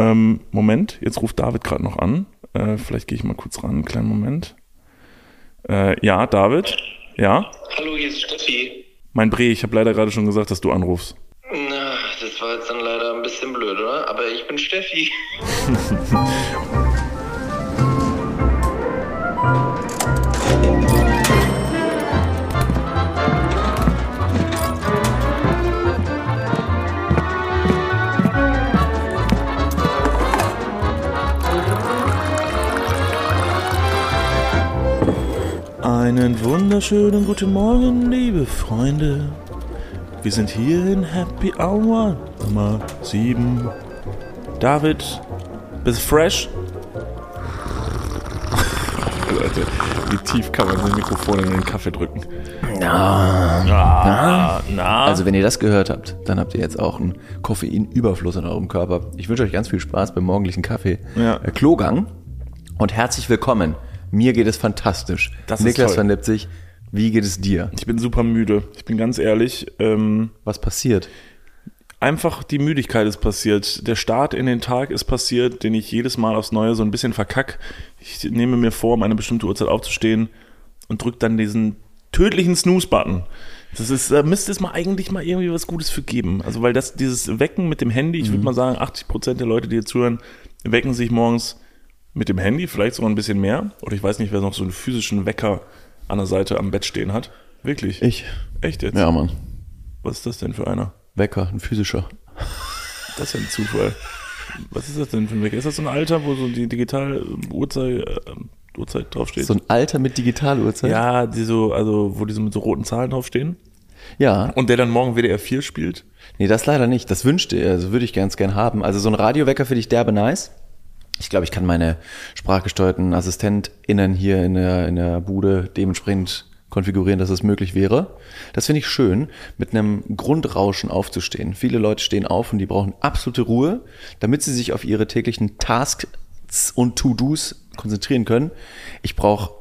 Ähm, Moment, jetzt ruft David gerade noch an. Äh, vielleicht gehe ich mal kurz ran, einen kleinen Moment. Äh, ja, David? Ja? Hallo, hier ist Steffi. Mein Bre, ich habe leider gerade schon gesagt, dass du anrufst. Na, das war jetzt dann leider ein bisschen blöd, oder? Aber ich bin Steffi. Einen wunderschönen guten Morgen, liebe Freunde. Wir sind hier in Happy Hour Nummer 7. David, bist du fresh? Leute, wie tief kann man so ein Mikrofon in den Kaffee drücken? Na, Ah, na. Also wenn ihr das gehört habt, dann habt ihr jetzt auch einen Koffeinüberfluss in eurem Körper. Ich wünsche euch ganz viel Spaß beim morgendlichen Kaffee. Ja. Äh, Klogang und herzlich willkommen. Mir geht es fantastisch. Das Niklas van Lipzig, wie geht es dir? ich bin super müde. Ich bin ganz ehrlich. Ähm, Was passiert? einfach die Müdigkeit ist passiert. Der Start in den Tag ist passiert, den ich jedes Mal aufs Neue so ein bisschen verkack. Ich nehme mir vor, um eine bestimmte Uhrzeit aufzustehen und drücke dann diesen tödlichen Snooze-Button. Das ist, da müsste es mal eigentlich mal irgendwie was Gutes für geben. Also, weil das, dieses Wecken mit dem Handy, ich würde mal sagen, 80 Prozent der Leute, die hier zuhören, wecken sich morgens mit dem Handy, vielleicht sogar ein bisschen mehr. Oder ich weiß nicht, wer noch so einen physischen Wecker an der Seite am Bett stehen hat. Wirklich? Ich. Echt jetzt? Ja, Mann. Was ist das denn für einer? Wecker, ein physischer. Das ist ja ein Zufall. Was ist das denn für ein Wecker? Ist das so ein Alter, wo so die Digital-Uhrzeit äh, Uhrzeit draufsteht? So ein Alter mit Digitaluhrzeit? ja, die so, also wo die so mit so roten Zahlen draufstehen. Ja. Und der dann morgen WDR 4 spielt. Nee, das leider nicht. Das wünschte er, also würde ich ganz gern haben. Also so ein Radiowecker finde ich derbe nice. Ich glaube, ich kann meine sprachgesteuerten AssistentInnen hier in der, in der Bude dementsprechend konfigurieren, dass es möglich wäre. Das finde ich schön, mit einem Grundrauschen aufzustehen. Viele Leute stehen auf und die brauchen absolute Ruhe, damit sie sich auf ihre täglichen Tasks und To-Dos konzentrieren können. Ich brauche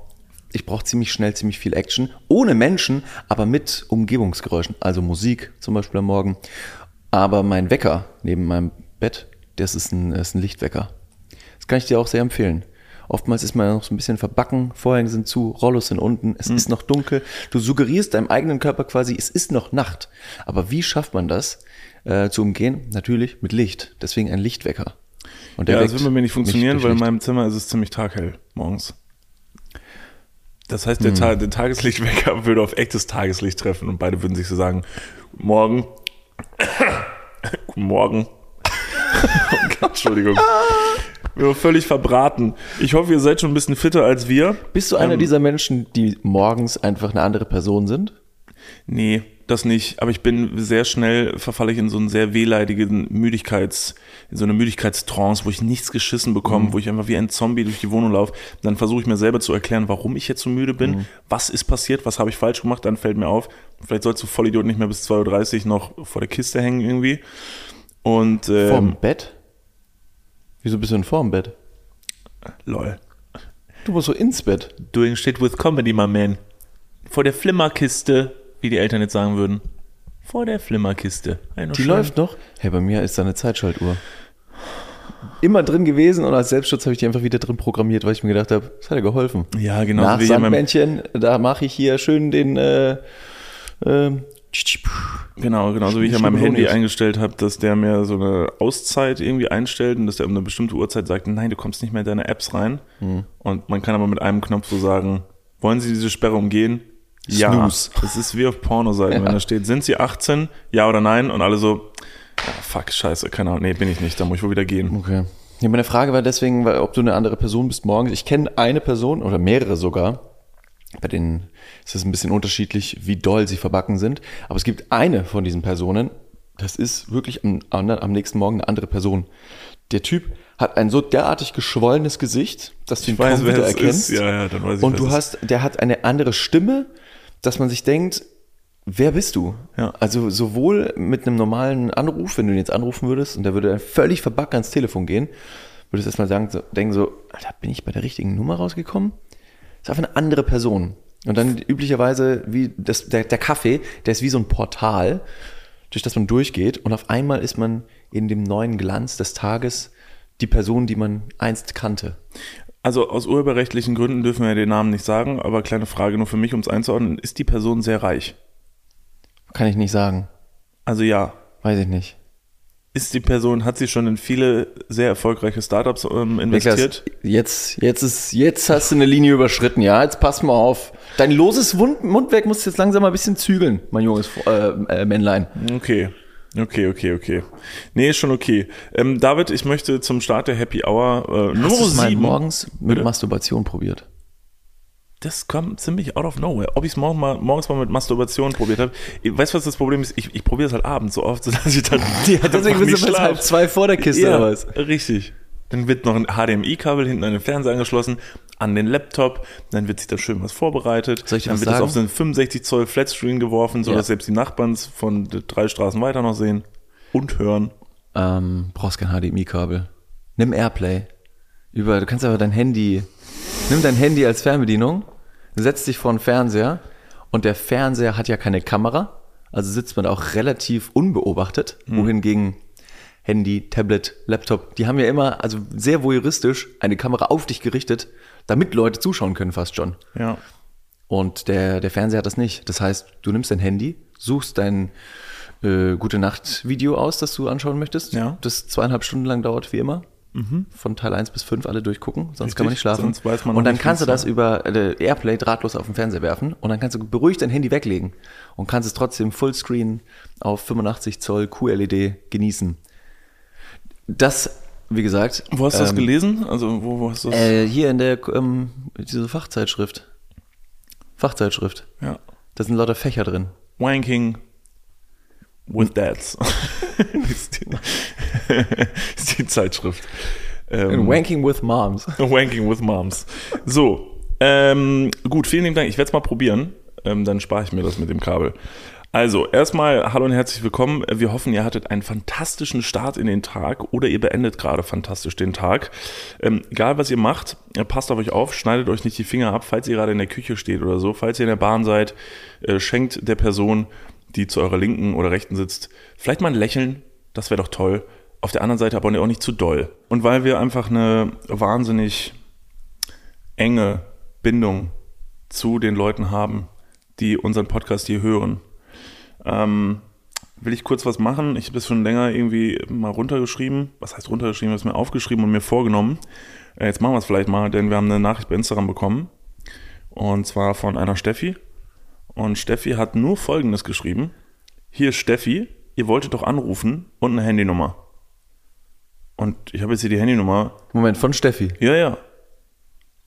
ich brauche ziemlich schnell ziemlich viel Action, ohne Menschen, aber mit Umgebungsgeräuschen, also Musik zum Beispiel am Morgen. Aber mein Wecker neben meinem Bett, das ist ein, das ist ein Lichtwecker. Kann ich dir auch sehr empfehlen. Oftmals ist man noch so ein bisschen verbacken, Vorhänge sind zu, Rollos sind unten, es ist noch dunkel. Du suggerierst deinem eigenen Körper quasi, es ist noch Nacht. Aber wie schafft man das äh, zu umgehen? Natürlich mit Licht. Deswegen ein Lichtwecker. Und der Ja, das wird bei mir nicht funktionieren, weil in meinem Zimmer ist es ziemlich taghell morgens. Das heißt, Hm. der, Ta der Tageslichtwecker würde auf echtes Tageslicht treffen und beide würden sich so sagen, morgen, guten Morgen. oh Entschuldigung. Wir waren völlig verbraten. Ich hoffe, ihr seid schon ein bisschen fitter als wir. Bist du einer Ähm, dieser Menschen, die morgens einfach eine andere Person sind? Nee, das nicht. Aber ich bin sehr schnell, verfalle ich in so einen sehr wehleidigen Müdigkeits, in so eine Müdigkeitstrance, wo ich nichts geschissen bekomme, wo ich einfach wie ein Zombie durch die Wohnung laufe. Dann versuche ich mir selber zu erklären, warum ich jetzt so müde bin, was ist passiert, was habe ich falsch gemacht, dann fällt mir auf, vielleicht sollst du Vollidiot nicht mehr bis 2.30 Uhr noch vor der Kiste hängen irgendwie. Und ähm, Vorm Bett? Wieso bist du denn vorm Bett? lol. Du musst so ins Bett. Doing shit with comedy, my man. Vor der Flimmerkiste, wie die Eltern jetzt sagen würden. Vor der Flimmerkiste. Ein Die läuft noch? Hey, bei mir ist da eine Zeitschaltuhr. Immer drin gewesen und als Selbstschutz habe ich die einfach wieder drin programmiert, weil ich mir gedacht habe, das hat ja geholfen. Ja, genau. Nach Sandmännchen, da mache ich hier schön den äh, ähm, Genau, genauso wie ich an meinem. Handy eingestellt habe, dass der mir so eine Auszeit irgendwie einstellt und dass der um eine bestimmte Uhrzeit sagt, nein, du kommst nicht mehr in deine Apps rein. Hm. Und man kann aber mit einem Knopf so sagen, wollen Sie diese Sperre umgehen? Ja. Snooze. Das ist wie auf Pornoseiten, wenn da steht, sind Sie 18? Ja oder nein? Und alle so, ja, fuck, scheiße, keine Ahnung, nee, bin ich nicht, da muss ich wohl wieder gehen. Okay. Ja, meine Frage war deswegen, ob du eine andere Person bist morgens. Ich kenne eine Person oder mehrere sogar. Bei denen ist es ein bisschen unterschiedlich, wie doll sie verbacken sind. Aber es gibt eine von diesen Personen, das ist wirklich am, am nächsten Morgen eine andere Person. Der Typ hat ein so derartig geschwollenes Gesicht, dass du ihn weiß, kaum wieder es erkennst. Ja, ja, dann weiß ich, Und du hast, der hat eine andere Stimme, dass man sich denkt, wer bist du? Ja. Also sowohl mit einem normalen Anruf, wenn du ihn jetzt anrufen würdest und der würde dann völlig verbackt ans Telefon gehen, würdest du erstmal sagen, so, denken so, Alter, bin ich bei der richtigen Nummer rausgekommen? Ist einfach eine andere Person. Und dann üblicherweise, wie das, der, der Kaffee, der ist wie so ein Portal, durch das man durchgeht und auf einmal ist man in dem neuen Glanz des Tages, die Person, die man einst kannte. Also aus urheberrechtlichen Gründen dürfen wir den Namen nicht sagen, aber kleine Frage nur für mich, um es einzuordnen. Ist die Person sehr reich? Kann ich nicht sagen. Also ja. Weiß ich nicht. Ist die Person, hat sie schon in viele sehr erfolgreiche Startups ähm, investiert? Niklas, jetzt, jetzt ist, jetzt hast du eine Linie überschritten, ja? Jetzt pass mal auf. Dein loses Mund, Mundwerk musst du jetzt langsam mal ein bisschen zügeln, mein junges äh, äh, Männlein. Okay. Okay, okay, okay. Nee, ist schon okay. Ähm, David, ich möchte zum Start der Happy Hour äh, Hast Nummer du es mal sieben. morgens mit Bitte? Masturbation probiert? Das kam ziemlich out of nowhere. Ob ich es morgen mal, morgens mal mit Masturbation probiert habe. Weißt du, was das Problem ist? Ich, ich probiere es halt abends so oft, sodass ich dann einfach nicht bis schlafe. halb zwei vor der Kiste ja, oder was? richtig. Dann wird noch ein HDMI-Kabel hinten an den Fernseher angeschlossen, an den Laptop, dann wird sich da schön was vorbereitet, Soll ich dir dann was wird das sagen? auf so einen 65 Zoll Flatscreen geworfen, sodass Ja. selbst die Nachbarn es von drei Straßen weiter noch sehen und hören. Ähm, brauchst kein HDMI-Kabel. Nimm Airplay. Über, du kannst aber dein Handy, nimm dein Handy als Fernbedienung, setz dich vor den Fernseher und der Fernseher hat ja keine Kamera, also sitzt man auch relativ unbeobachtet, wohingegen Handy, Tablet, Laptop, die haben ja immer, also sehr voyeuristisch, eine Kamera auf dich gerichtet, damit Leute zuschauen können fast schon. Ja. Und der, der Fernseher hat das nicht. Das heißt, du nimmst dein Handy, suchst dein äh, Gute Nacht Video aus, das du anschauen möchtest. Ja. Das zweieinhalb Stunden lang dauert, wie immer. Von Teil 1 bis 5 alle durchgucken, sonst Richtig, kann man nicht schlafen. sonst weiß man und dann kannst du das über äh, Airplay drahtlos auf den Fernseher werfen und dann kannst du beruhigt dein Handy weglegen und kannst es trotzdem Fullscreen auf 85 Zoll QLED genießen. Das, wie gesagt, Wo hast du das ähm, gelesen? Also, wo, wo hast du das? äh, hier in der ähm, diese Fachzeitschrift. Fachzeitschrift. ja. Da sind lauter Fächer drin. Wanking with Dads. ist, die, ist die Zeitschrift. Ähm, Wanking with Moms. Wanking with Moms. So, ähm, gut, vielen lieben Dank. Ich werde es mal probieren. Ähm, dann spare ich mir das mit dem Kabel. Also, erstmal hallo und herzlich willkommen. Wir hoffen, ihr hattet einen fantastischen Start in den Tag oder ihr beendet gerade fantastisch den Tag. Ähm, egal, was ihr macht, äh, passt auf euch auf, schneidet euch nicht die Finger ab, falls ihr gerade in der Küche steht oder so. Falls ihr in der Bahn seid, äh, schenkt der Person, die zu eurer Linken oder Rechten sitzt, vielleicht mal ein Lächeln. Das wäre doch toll. Auf der anderen Seite aber auch nicht zu doll. Und weil wir einfach eine wahnsinnig enge Bindung zu den Leuten haben, die unseren Podcast hier hören, ähm, will ich kurz was machen. Ich habe das schon länger irgendwie mal runtergeschrieben. Was heißt runtergeschrieben? Ich habe es mir aufgeschrieben und mir vorgenommen. Äh, jetzt machen wir es vielleicht mal, denn wir haben eine Nachricht bei Instagram bekommen. Und zwar von einer Steffi. Und Steffi hat nur Folgendes geschrieben. Hier ist Steffi, ihr wolltet doch anrufen und eine Handynummer. Und ich habe jetzt hier die Handynummer Moment, von Steffi. ja, ja.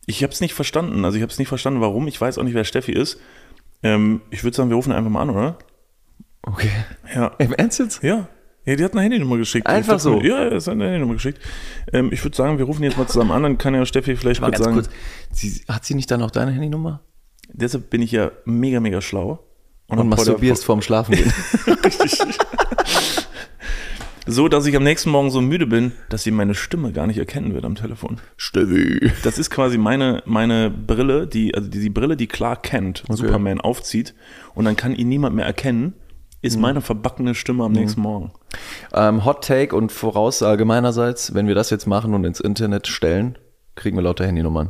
Ich habe es nicht verstanden. Also ich habe es nicht verstanden, warum. Ich weiß auch nicht, wer Steffi ist. Ähm, ich würde sagen, wir rufen einfach mal an, oder? Okay. Ja. Im Ernst jetzt? Ja. Ja, die hat eine Handynummer geschickt. Einfach dachte so? Ja, ja, es hat eine Handynummer geschickt. Ähm, ich würde sagen, wir rufen jetzt mal zusammen an, dann kann ja Steffi vielleicht Mal kurz ganz sagen. kurz. Sie, hat sie nicht dann auch deine Handynummer? Deshalb bin ich ja mega, mega schlau. Und der- masturbierst vorm Schlafen gehen. So, dass ich am nächsten Morgen so müde bin, dass sie meine Stimme gar nicht erkennen wird am Telefon. Steffi. Das ist quasi meine, meine Brille, die, also die, die Brille, die Clark Kent, Superman, aufzieht und dann kann ihn niemand mehr erkennen, ist Mhm. meine verbackene Stimme am nächsten Morgen. Ähm, Hot Take und Voraussage meinerseits, wenn wir das jetzt machen und ins Internet stellen, kriegen wir lauter Handynummern.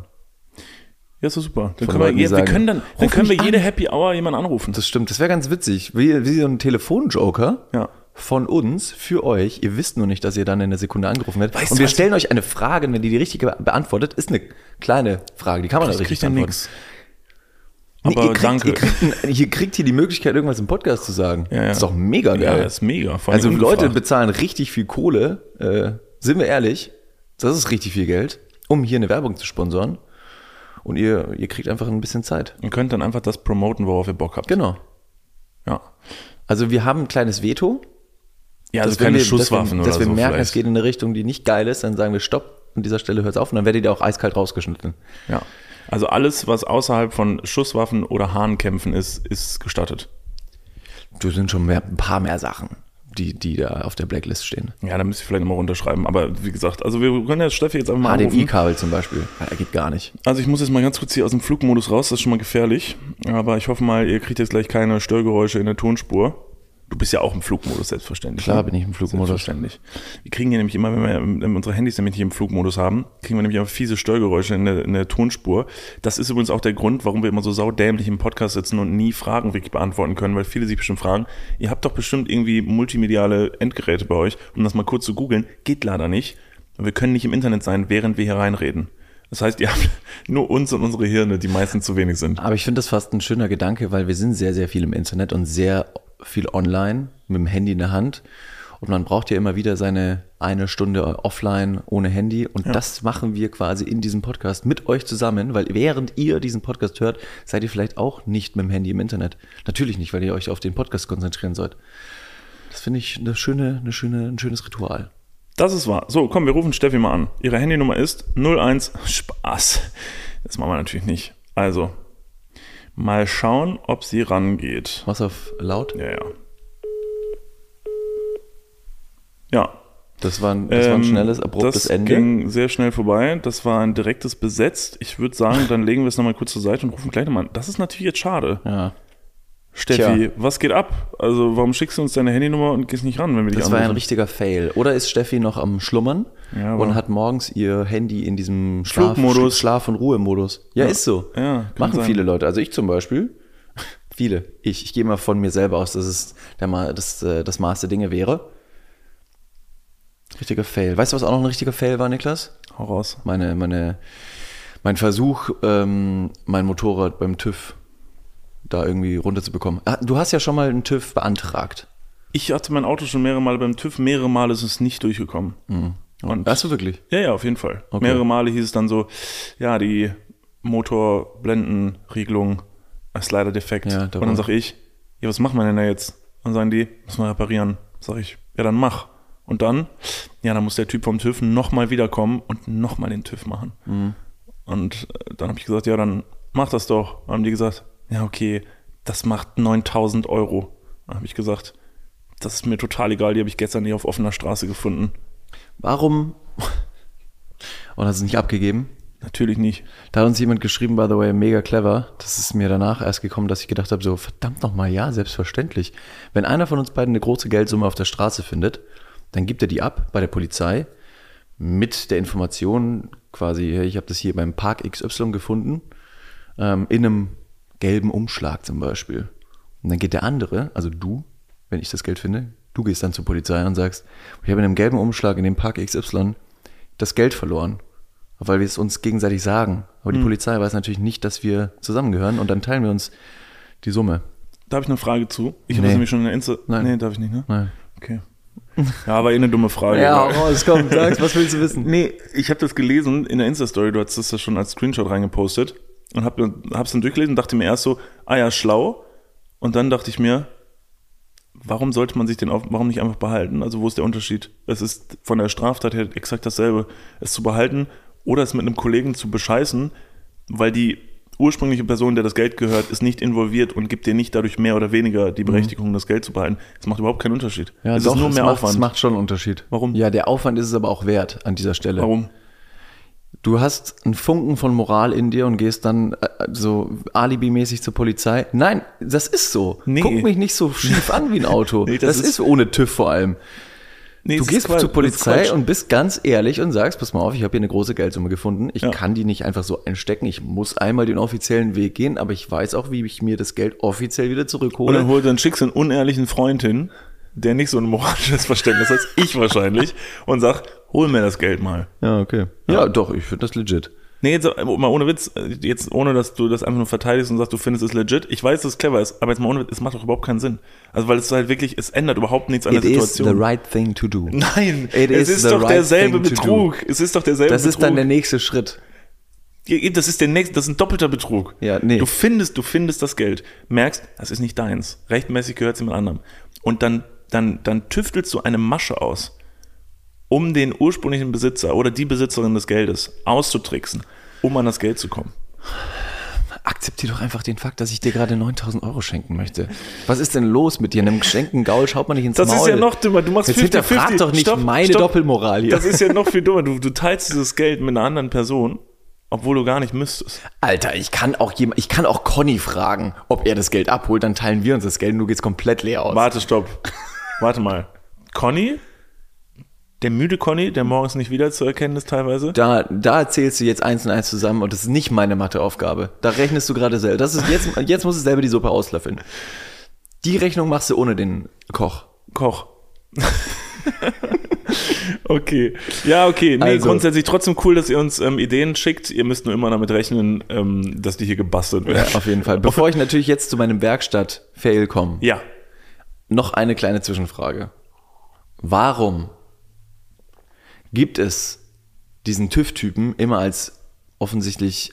Ja, ist doch super. Dann können wir, ja, wir können dann, dann "Ruf können wir jede an." Happy Hour jemanden anrufen. Das stimmt, das wäre ganz witzig. Wie, wie so ein Telefonjoker Ja. von uns für euch. Ihr wisst nur nicht, dass ihr dann in der Sekunde angerufen werdet. Weißt und wir stellen euch eine Frage, wenn ihr die richtige beantwortet, ist eine kleine Frage, die kann man Ich dann richtig ja beantworten. nix. Nee, Aber ihr kriegt, danke. Ihr kriegt, ein- ihr kriegt hier die Möglichkeit, irgendwas im Podcast zu sagen. Ja, ja. Das ist doch mega Ja, geil. das ist mega. Also Leute bezahlen richtig viel Kohle, äh, sind wir ehrlich, das ist richtig viel Geld, um hier eine Werbung zu sponsoren. Und ihr, ihr kriegt einfach ein bisschen Zeit. Ihr könnt dann einfach das promoten, worauf ihr Bock habt. Genau. Ja. Also wir haben ein kleines Veto. Ja, also Dass keine wir, Schusswaffen dass wir, oder dass wir so merken, vielleicht. es geht in eine Richtung, die nicht geil ist, dann sagen wir Stopp. An dieser Stelle hört es auf und dann werdet ihr auch eiskalt rausgeschnitten. Ja. Also alles, was außerhalb von Schusswaffen oder Hahnkämpfen ist, ist gestattet. Du sind schon mehr, ein paar mehr Sachen, die, die da auf der Blacklist stehen. Ja, da müsst ihr vielleicht nochmal runterschreiben. Aber wie gesagt, also wir können jetzt Steffi jetzt einfach mal. HDMI-Kabel zum Beispiel. Ja, geht gar nicht. Also ich muss jetzt mal ganz kurz hier aus dem Flugmodus raus, das ist schon mal gefährlich. Aber ich hoffe mal, ihr kriegt jetzt gleich keine Störgeräusche in der Tonspur. Du bist ja auch im Flugmodus, selbstverständlich. Klar ne? bin ich im Flugmodus. Selbstverständlich. Wir kriegen hier nämlich immer, wenn wir unsere Handys nämlich nicht im Flugmodus haben, kriegen wir nämlich auch fiese Störgeräusche in der, in der Tonspur. Das ist übrigens auch der Grund, warum wir immer so saudämlich im Podcast sitzen und nie Fragen wirklich beantworten können, weil viele sich bestimmt fragen, ihr habt doch bestimmt irgendwie multimediale Endgeräte bei euch, um das mal kurz zu googeln. Geht leider nicht. Wir können nicht im Internet sein, während wir hier reinreden. Das heißt, ihr habt nur uns und unsere Hirne, die meistens zu wenig sind. Aber ich finde das fast ein schöner Gedanke, weil wir sind sehr, sehr viel im Internet und sehr viel online mit dem Handy in der Hand. Und man braucht ja immer wieder seine eine Stunde offline ohne Handy. Und das machen wir quasi in diesem Podcast mit euch zusammen, weil während ihr diesen Podcast hört, seid ihr vielleicht auch nicht mit dem Handy im Internet. Natürlich nicht, weil ihr euch auf den Podcast konzentrieren sollt. Das finde ich eine schöne, eine schöne, ein schönes Ritual. Das ist wahr. So, komm, wir rufen Steffi mal an. Ihre Handynummer ist 01 Spaß. Das machen wir natürlich nicht. Also, mal schauen, ob sie rangeht. Was auf laut? Ja, ja. Ja. Das war ein, das war ein Ähm, schnelles, abruptes das Ende. ging sehr schnell vorbei. Das war ein direktes Besetzt. Ich würde sagen, dann legen wir es nochmal kurz zur Seite und rufen gleich nochmal an. Das ist natürlich jetzt schade. ja. Steffi, was geht ab? Also, warum schickst du uns deine Handynummer und gehst nicht ran, wenn wir dich Das war ein anrufen? richtiger Fail. Oder ist Steffi noch am Schlummern Ja, und hat morgens ihr Handy in diesem Schlaf, Flugmodus. Schlaf- und Ruhemodus? Ja, ist so. Ja, Machen sein. viele Leute. Also ich zum Beispiel. Viele. Ich, ich gehe mal von mir selber aus, dass es der, das, äh, das Maß der Dinge wäre. Richtiger Fail. Weißt du, was auch noch ein richtiger Fail war, Niklas? Hau raus. Meine, meine, mein Versuch, ähm, mein Motorrad beim TÜV da irgendwie runterzubekommen. Ah, Du hast ja schon mal einen TÜV beantragt. Ich hatte mein Auto schon mehrere Male beim TÜV, mehrere Male ist es nicht durchgekommen. Und Hast du wirklich? Ja, ja, auf jeden Fall. Okay. Mehrere Male hieß es dann so, ja, die Motorblendenregelung ist leider defekt. Ja, und dann war- sag ich, ja, was machen wir denn da jetzt? Und dann sagen die, müssen wir reparieren. Sag ich, ja, dann mach. Und dann, ja, dann muss der Typ vom TÜV nochmal wiederkommen und nochmal den TÜV machen. Mhm. Und äh, dann habe ich gesagt, ja, dann mach das doch. Dann haben die gesagt, ja, okay, das macht 9000 Euro. Dann habe ich gesagt, das ist mir total egal, die habe ich gestern hier auf offener Straße gefunden. Warum? Und hast es nicht abgegeben? Natürlich nicht. Da hat uns jemand geschrieben, by the way, mega clever. Das ist mir danach erst gekommen, dass ich gedacht habe, so verdammt nochmal, ja, selbstverständlich. Wenn einer von uns beiden eine große Geldsumme auf der Straße findet, dann gibt er die ab bei der Polizei mit der Information quasi, ich habe das hier beim Park XY gefunden, ähm, in einem gelben Umschlag zum Beispiel. Und dann geht der andere, also du, wenn ich das Geld finde, du gehst dann zur Polizei und sagst, ich habe in einem gelben Umschlag in dem Park XY das Geld verloren, weil wir es uns gegenseitig sagen. Aber die Polizei weiß natürlich nicht, dass wir zusammengehören und dann teilen wir uns die Summe. Da habe ich eine Frage zu. Ich habe Nee. das nämlich schon in der Insta. Nein. Nee, darf ich nicht, ne? Nein. Okay. Ja, war eh eine dumme Frage. Ja, aber- raus, komm, sag's, was willst du wissen? Nee, ich habe das gelesen in der Insta-Story, du hast das ja schon als Screenshot reingepostet und hab, hab's dann durchgelesen und dachte mir erst so, ah ja, schlau. Und dann dachte ich mir, warum sollte man sich den auf, warum nicht einfach behalten? Also wo ist der Unterschied? Es ist von der Straftat her exakt dasselbe, es zu behalten oder es mit einem Kollegen zu bescheißen, weil die ursprüngliche Person, der das Geld gehört, ist nicht involviert und gibt dir nicht dadurch mehr oder weniger die Berechtigung, das Geld zu behalten. Es macht überhaupt keinen Unterschied. Ja, es doch, ist nur es mehr macht, Aufwand. Es macht schon einen Unterschied. Warum? Ja, der Aufwand ist es aber auch wert an dieser Stelle. Warum? Du hast einen Funken von Moral in dir und gehst dann äh, so alibimäßig zur Polizei. Nein, das ist so. Nee. Guck mich nicht so schief an wie ein Auto. Nee, das, das ist, ohne TÜV vor allem. Nee, Du ist gehst zur ist Polizei und bist ganz ehrlich und sagst, pass mal auf, ich habe hier eine große Geldsumme gefunden. Ich Ja. kann die nicht einfach so einstecken. Ich muss einmal den offiziellen Weg gehen, aber ich weiß auch, wie ich mir das Geld offiziell wieder Und zurückhole. dann, hol, dann schickst du einen unehrlichen Freund hin, der nicht so ein moralisches Verständnis hat, als ich wahrscheinlich, und sag, hol mir das Geld mal. Ja, okay. Ja, doch, ich finde das legit. Nee, jetzt äh, mal ohne Witz, äh, jetzt ohne, dass du das einfach nur verteidigst und sagst, du findest es legit. Ich weiß, dass es clever ist, aber jetzt mal ohne Witz, es macht doch überhaupt keinen Sinn. Also weil es halt wirklich, es ändert überhaupt nichts an It der is Situation. the right thing to do. Nein, It es is ist doch right derselbe Betrug. Es ist doch derselbe Das Betrug. ist dann der nächste Schritt. Ja, das ist der nächste, das ist ein doppelter Betrug. Ja, nee. Du findest, du findest das Geld, merkst, das ist nicht deins. Rechtmäßig gehört es jemand anderem. Und dann, dann, dann tüftelst du eine Masche aus, um den ursprünglichen Besitzer oder die Besitzerin des Geldes auszutricksen, um an das Geld zu kommen. Akzeptier doch einfach den Fakt, dass ich dir gerade 9000 Euro schenken möchte. Was ist denn los mit dir? Einem geschenkten Gaul schaut man nicht ins Das Maul. ist ja noch dümmer. Du machst Jetzt 50, hinterfrag 50. doch nicht Stopp, meine stopp. Doppelmoral hier. Das ist ja noch viel dummer. Du, du teilst dieses Geld mit einer anderen Person obwohl du gar nicht müsstest. Alter, ich kann auch jemand, ich kann auch Conny fragen, ob er das Geld abholt, dann teilen wir uns das Geld und du gehst komplett leer aus. Warte, stopp. Warte mal. Conny? Der müde Conny, der morgens nicht wiederzuerkennen ist teilweise. Da, da erzählst du jetzt eins und eins zusammen und das ist nicht meine Matheaufgabe. Da rechnest du gerade selber. Das ist jetzt, jetzt musst du selber die Suppe auslöffeln. Die Rechnung machst du ohne den Koch. Koch. okay. Ja, okay. Nee, Also- grundsätzlich trotzdem cool, dass ihr uns ähm, Ideen schickt. Ihr müsst nur immer damit rechnen, ähm, dass die hier gebastelt werden. Auf jeden Fall. Bevor ich natürlich jetzt zu meinem Werkstatt-Fail komme, Ja. Noch eine kleine Zwischenfrage. Warum gibt es diesen TÜV-Typen immer als offensichtlich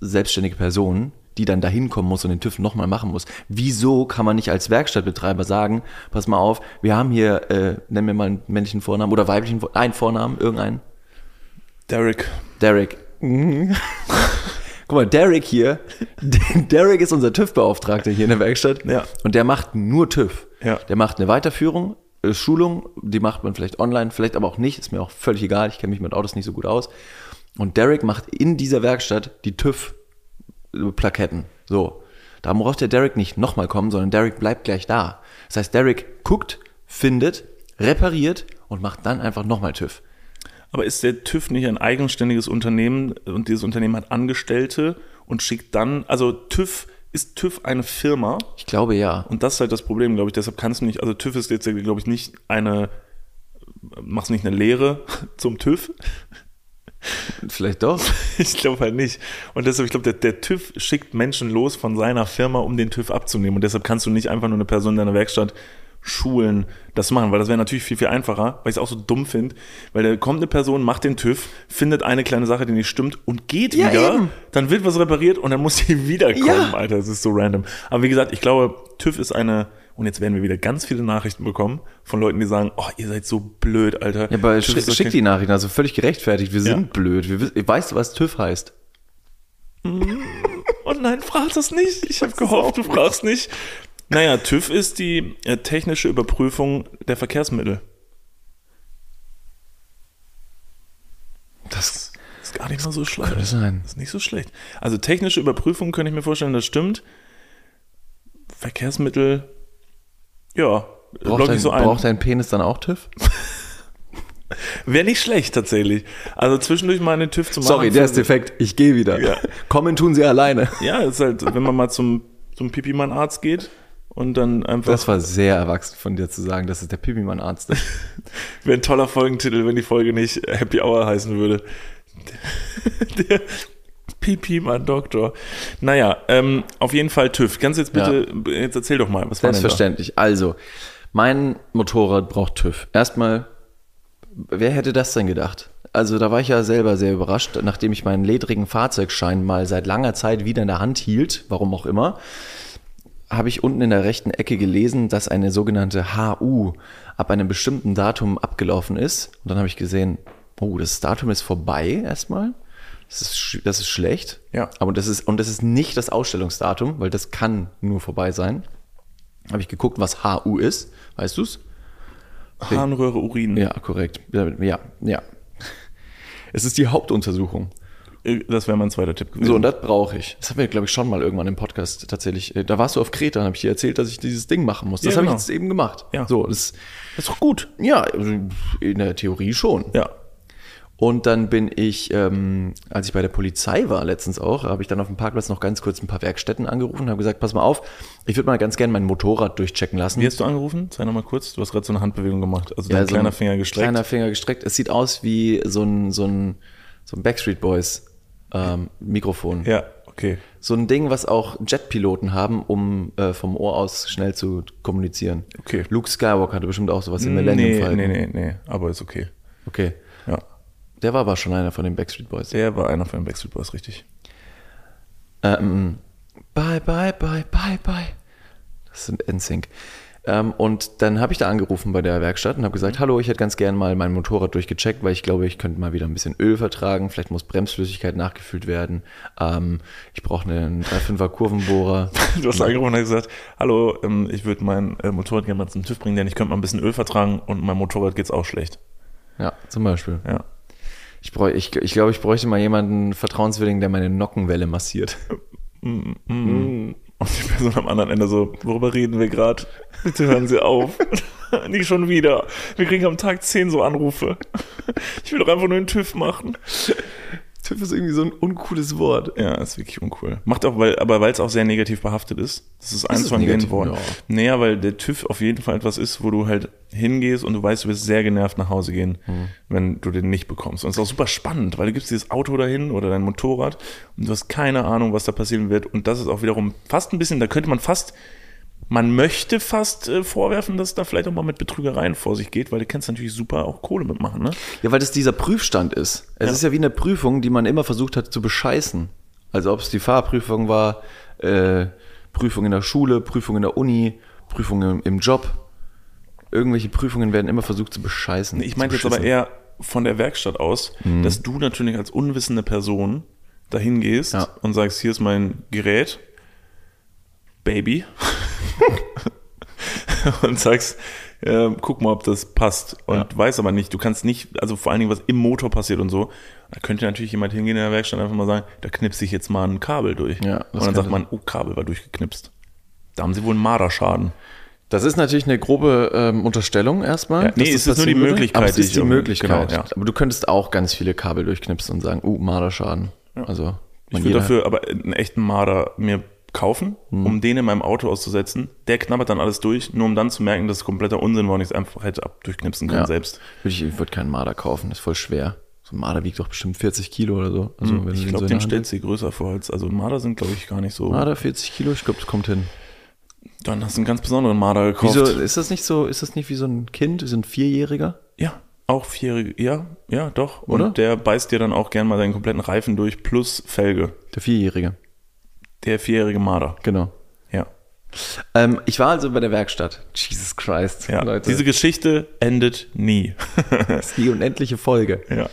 selbstständige Person, die dann dahin kommen muss und den TÜV nochmal machen muss? Wieso kann man nicht als Werkstattbetreiber sagen, pass mal auf, wir haben hier, äh, nennen wir mal einen männlichen Vornamen oder weiblichen, einen Vornamen, irgendeinen? Derek. Derek. Guck mal, Derek hier, Derek ist unser TÜV-Beauftragter hier in der Werkstatt. Ja. Und der macht nur TÜV. Ja. Der macht eine Weiterführung, äh, Schulung, die macht man vielleicht online, vielleicht aber auch nicht, ist mir auch völlig egal, ich kenne mich mit Autos nicht so gut aus. Und Derek macht in dieser Werkstatt die TÜV-Plaketten. So. Da braucht der Derek nicht nochmal kommen, sondern Derek bleibt gleich da. Das heißt, Derek guckt, findet, repariert und macht dann einfach nochmal TÜV. Aber ist der TÜV nicht ein eigenständiges Unternehmen und dieses Unternehmen hat Angestellte und schickt dann, also TÜV, ist TÜV eine Firma? Ich glaube ja. Und das ist halt das Problem, glaube ich. Deshalb kannst du nicht, also TÜV ist jetzt, glaube ich, nicht eine, machst nicht eine Lehre zum TÜV. Vielleicht doch. Ich glaube halt nicht. Und deshalb, ich glaube, der, der TÜV schickt Menschen los von seiner Firma, um den TÜV abzunehmen. Und deshalb kannst du nicht einfach nur eine Person in deiner Werkstatt schulen, das machen, weil das wäre natürlich viel, viel einfacher, weil ich es auch so dumm finde, weil da kommt eine Person, macht den TÜV, findet eine kleine Sache, die nicht stimmt und geht Ja, wieder, eben. dann wird was repariert und dann muss sie wiederkommen, Ja. Alter, das ist so random. Aber wie gesagt, ich glaube, TÜV ist eine, und jetzt werden wir wieder ganz viele Nachrichten bekommen von Leuten, die sagen, oh, ihr seid so blöd, Alter. Ja, aber schick, ist schick okay. die Nachrichten, also völlig gerechtfertigt. Wir Ja. sind blöd. Wir, weißt du, was TÜV heißt? Oh nein, frag das nicht. Ich habe gehofft, du fragst nicht. Naja, TÜV ist die äh, technische Überprüfung der Verkehrsmittel. Das Ist gar nicht mal so schlecht. könnte sein. Ist nicht so schlecht. Also technische Überprüfung könnte ich mir vorstellen, das stimmt. Verkehrsmittel, ja, Braucht dein, so ein. braucht dein Penis dann auch TÜV? Wäre nicht schlecht tatsächlich. Also zwischendurch mal einen TÜV zu machen. Sorry, der ist defekt. Ich gehe wieder. Ja. Kommen tun sie alleine. Ja, ist halt, wenn man mal zum, zum Pipi-Mann-Arzt geht und dann einfach. Das war sehr erwachsen von dir zu sagen, dass es der Pipi-Mann-Arzt ist. Wäre ein toller Folgentitel, wenn die Folge nicht Happy Hour heißen würde. Der Pipi, mein Doktor. Naja, ähm, auf jeden Fall TÜV. Kannst du jetzt bitte, jetzt erzähl doch mal, was war denn da? Selbstverständlich. Also, mein Motorrad braucht TÜV. Erstmal, wer hätte das denn gedacht? Also, da war ich ja selber sehr überrascht, nachdem ich meinen ledrigen Fahrzeugschein mal seit langer Zeit wieder in der Hand hielt, warum auch immer, habe ich unten in der rechten Ecke gelesen, dass eine sogenannte HU ab einem bestimmten Datum abgelaufen ist. Und dann habe ich gesehen, oh, das Datum ist vorbei erstmal. Das ist, das ist schlecht. Ja. Aber das ist, und das ist nicht das Ausstellungsdatum, weil das kann nur vorbei sein. Habe ich geguckt, was HU ist. Weißt du's? Harnröhre, Urin. Ja, korrekt. Ja, ja. Es ist die Hauptuntersuchung. Äh, Das wäre mein zweiter Tipp gewesen. So, und das brauche ich. Das haben wir, glaube ich, schon mal irgendwann im Podcast tatsächlich. äh, Da warst du auf Kreta, habe ich dir erzählt, dass ich dieses Ding machen muss. Das Ja, habe ich genau. jetzt eben gemacht. Ja. So, das, das ist doch gut. ja, also in der Theorie schon. Ja. Und dann bin ich, ähm, als ich bei der Polizei war letztens auch, habe ich dann auf dem Parkplatz noch ganz kurz ein paar Werkstätten angerufen und habe gesagt, pass mal auf, ich würde mal ganz gerne mein Motorrad durchchecken lassen. Wie hast du angerufen? Sei nochmal kurz. Du hast gerade so eine Handbewegung gemacht. Also dein Ja, so kleiner ein Finger gestreckt. Kleiner Finger gestreckt. Es sieht aus wie so ein, so ein, so ein Backstreet Boys ähm, Mikrofon. ja, okay. So ein Ding, was auch Jetpiloten haben, um äh, vom Ohr aus schnell zu kommunizieren. Okay. Luke Skywalker hatte bestimmt auch sowas im Millennium Nee, Falcon. nee, nee, nee. Aber ist okay. Okay. Ja. Der war aber schon einer von den Backstreet Boys. Der war einer von den Backstreet Boys, richtig. Ähm, bye, bye, bye, bye, bye. Das sind NSYNC. Ähm, und dann habe ich da angerufen bei der Werkstatt und habe gesagt, hallo, ich hätte ganz gern mal mein Motorrad durchgecheckt, weil ich glaube, ich könnte mal wieder ein bisschen Öl vertragen. Vielleicht muss Bremsflüssigkeit nachgefüllt werden. Ähm, ich brauche einen 3,5er Kurvenbohrer. Du hast angerufen und gesagt, hallo, ähm, ich würde mein äh, Motorrad gerne mal zum TÜV bringen, denn ich könnte mal ein bisschen Öl vertragen und mein Motorrad geht's auch schlecht. Ja, zum Beispiel. Ja. Ich bräuch, ich, ich glaube, ich bräuchte mal jemanden Vertrauenswilligen, der meine Nockenwelle massiert. Und die Person am anderen Ende so, worüber reden wir gerade? Bitte hören Sie auf. Nicht schon wieder. Wir kriegen am Tag zehn so Anrufe. Ich will doch einfach nur einen TÜV machen. TÜV ist irgendwie so ein uncooles Wort. Ja, ist wirklich uncool. Macht auch, weil, aber weil es auch sehr negativ behaftet ist. Das ist eins es von den Worten. Ja. Naja, weil der TÜV auf jeden Fall etwas ist, wo du halt hingehst und du weißt, du wirst sehr genervt nach Hause gehen, Mhm. wenn du den nicht bekommst. Und es ist auch super spannend, weil du gibst dieses Auto dahin oder dein Motorrad und du hast keine Ahnung, was da passieren wird. Und das ist auch wiederum fast ein bisschen, da könnte man fast, man möchte fast äh, vorwerfen, dass da vielleicht auch mal mit Betrügereien vor sich geht, weil du kannst natürlich super auch Kohle mitmachen, ne? Ja, weil das dieser Prüfstand ist. Es Ja. ist ja wie eine Prüfung, die man immer versucht hat zu bescheißen. Also ob es die Fahrprüfung war, äh, Prüfung in der Schule, Prüfung in der Uni, Prüfung im, im Job. Irgendwelche Prüfungen werden immer versucht zu bescheißen. Ich meinte jetzt aber eher von der Werkstatt aus, dass du natürlich als unwissende Person dahin gehst Ja. und sagst, hier ist mein Gerät, Baby, und sagst, äh, guck mal, ob das passt. Und weiß aber nicht, du kannst nicht, also vor allen Dingen, was im Motor passiert und so, da könnte natürlich jemand hingehen in der Werkstatt und einfach mal sagen, da knipse ich jetzt mal ein Kabel durch. Ja, und dann sagt man, oh, Kabel war durchgeknipst. Da haben sie wohl einen Marderschaden. Das ist natürlich eine grobe ähm, Unterstellung erstmal. Ja, nee, es ist nur die würde. Möglichkeit, Aber es ist die Möglichkeit. genau, ja. Aber du könntest auch ganz viele Kabel durchknipsen und sagen, uh, Marderschaden. Also, Ich würde dafür aber einen echten Marder mir kaufen, Hm. um den in meinem Auto auszusetzen. Der knabbert dann alles durch, nur um dann zu merken, dass es kompletter Unsinn war und ich es einfach hätte ab durchknipsen können Ja. selbst. Ich, ich würde keinen Marder kaufen, das ist voll schwer. So ein Marder wiegt doch bestimmt 40 Kilo oder so. Also, wenn du Hm, Ich glaube, so den stellt sie größer vor als, also Marder sind, glaube ich, gar nicht so. Marder 40 Kilo, ich glaube, das kommt hin. Dann hast du einen ganz besonderen Marder gekauft. Wieso, ist das nicht so, ist das nicht wie so ein Kind, so ein Vierjähriger? Ja, auch vierjährige, ja, ja, doch. Oder? Und der beißt dir dann auch gern mal seinen kompletten Reifen durch plus Felge. Der Vierjährige, Der vierjährige Marder. genau. Ja. Ähm, ich war also bei der Werkstatt. Jesus Christ, Ja, Leute. diese Geschichte endet nie. das ist die unendliche Folge. ja.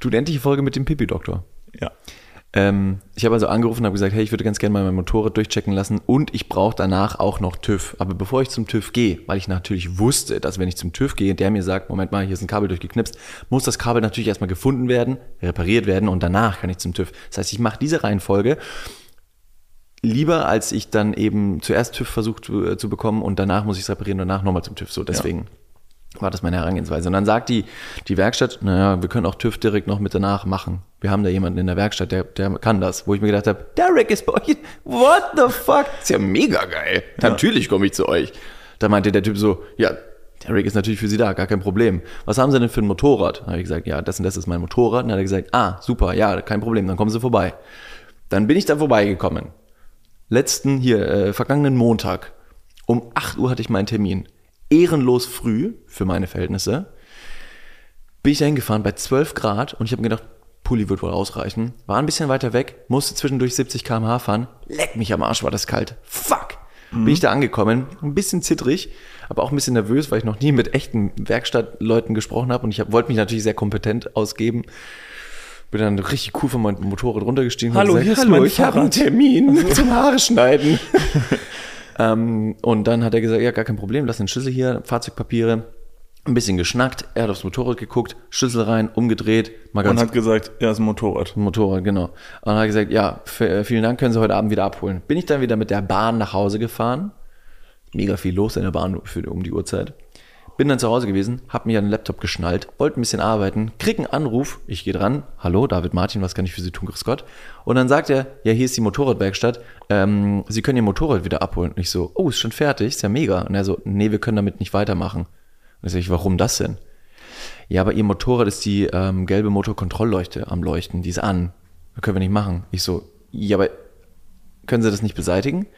Du, unendliche Folge mit dem Pipi-Doktor. Ja. Ähm, ich habe also angerufen und habe gesagt, hey, ich würde ganz gerne mal mein Motorrad durchchecken lassen und ich brauche danach auch noch TÜV. Aber bevor ich zum TÜV gehe, weil ich natürlich wusste, dass wenn ich zum TÜV gehe, der mir sagt, Moment mal, hier ist ein Kabel durchgeknipst, muss das Kabel natürlich erstmal gefunden werden, repariert werden und danach kann ich zum TÜV. Das heißt, ich mache diese Reihenfolge lieber, als ich dann eben zuerst TÜV versucht zu, zu bekommen und danach muss ich es reparieren und danach nochmal zum TÜV. So, deswegen war das meine Herangehensweise. Und dann sagt die, die Werkstatt, naja, wir können auch TÜV direkt noch mit danach machen. Wir haben da jemanden in der Werkstatt, der, der kann das. Wo ich mir gedacht habe, Derek ist bei euch. What the fuck? ist ja mega geil. Natürlich komme ich zu euch. Da meinte der Typ so, ja, Derek ist natürlich für Sie da, gar kein Problem. Was haben Sie denn für ein Motorrad? Dann habe ich gesagt, ja, das und das ist mein Motorrad. Und dann hat er gesagt, ah, super, ja, kein Problem, dann kommen Sie vorbei. Dann bin ich da vorbeigekommen. Letzten, hier, äh, vergangenen Montag. Um 8 Uhr hatte ich meinen Termin. Ehrenlos früh für meine Verhältnisse. Bin ich da hingefahren bei 12 Grad und ich habe mir gedacht, Pulli wird wohl ausreichen. War ein bisschen weiter weg, musste zwischendurch 70 km/h fahren. Leck mich am Arsch, war das kalt. Fuck! Bin ich da angekommen, ein bisschen zittrig, aber auch ein bisschen nervös, weil ich noch nie mit echten Werkstattleuten gesprochen habe und ich hab, wollte mich natürlich sehr kompetent ausgeben. Bin dann richtig cool von meinem Motorrad runtergestiegen. und Hallo, gesagt, hier ist Hallo, ich habe einen Fahrrad." Termin zum Haare schneiden. ähm, und dann hat er gesagt, ja, gar kein Problem, lass den Schlüssel hier, Fahrzeugpapiere. Ein bisschen geschnackt, er hat aufs Motorrad geguckt, Schlüssel rein, umgedreht, mal Und ganz hat gesagt, ja, ist ein Motorrad. Motorrad, genau. Und dann hat er gesagt, ja, äh, vielen Dank, können Sie heute Abend wieder abholen. Bin ich dann wieder mit der Bahn nach Hause gefahren. Mega viel los in der Bahn für, um die Uhrzeit. Bin dann zu Hause gewesen, hab mich an den Laptop geschnallt, wollte ein bisschen arbeiten, krieg einen Anruf, ich gehe dran, hallo, David Martin, was kann ich für Sie tun, grüß Gott. Und dann sagt er, ja, hier ist die Motorradwerkstatt, ähm, Sie können Ihr Motorrad wieder abholen. Und ich so, oh, ist schon fertig, ist ja mega. Und er so, nee, wir können damit nicht weitermachen. Und sag ich, warum das denn? Ja, aber Ihr Motorrad ist die ähm, gelbe Motorkontrollleuchte am Leuchten, die ist an. Das können wir nicht machen. Ich so, ja, aber können Sie das nicht beseitigen?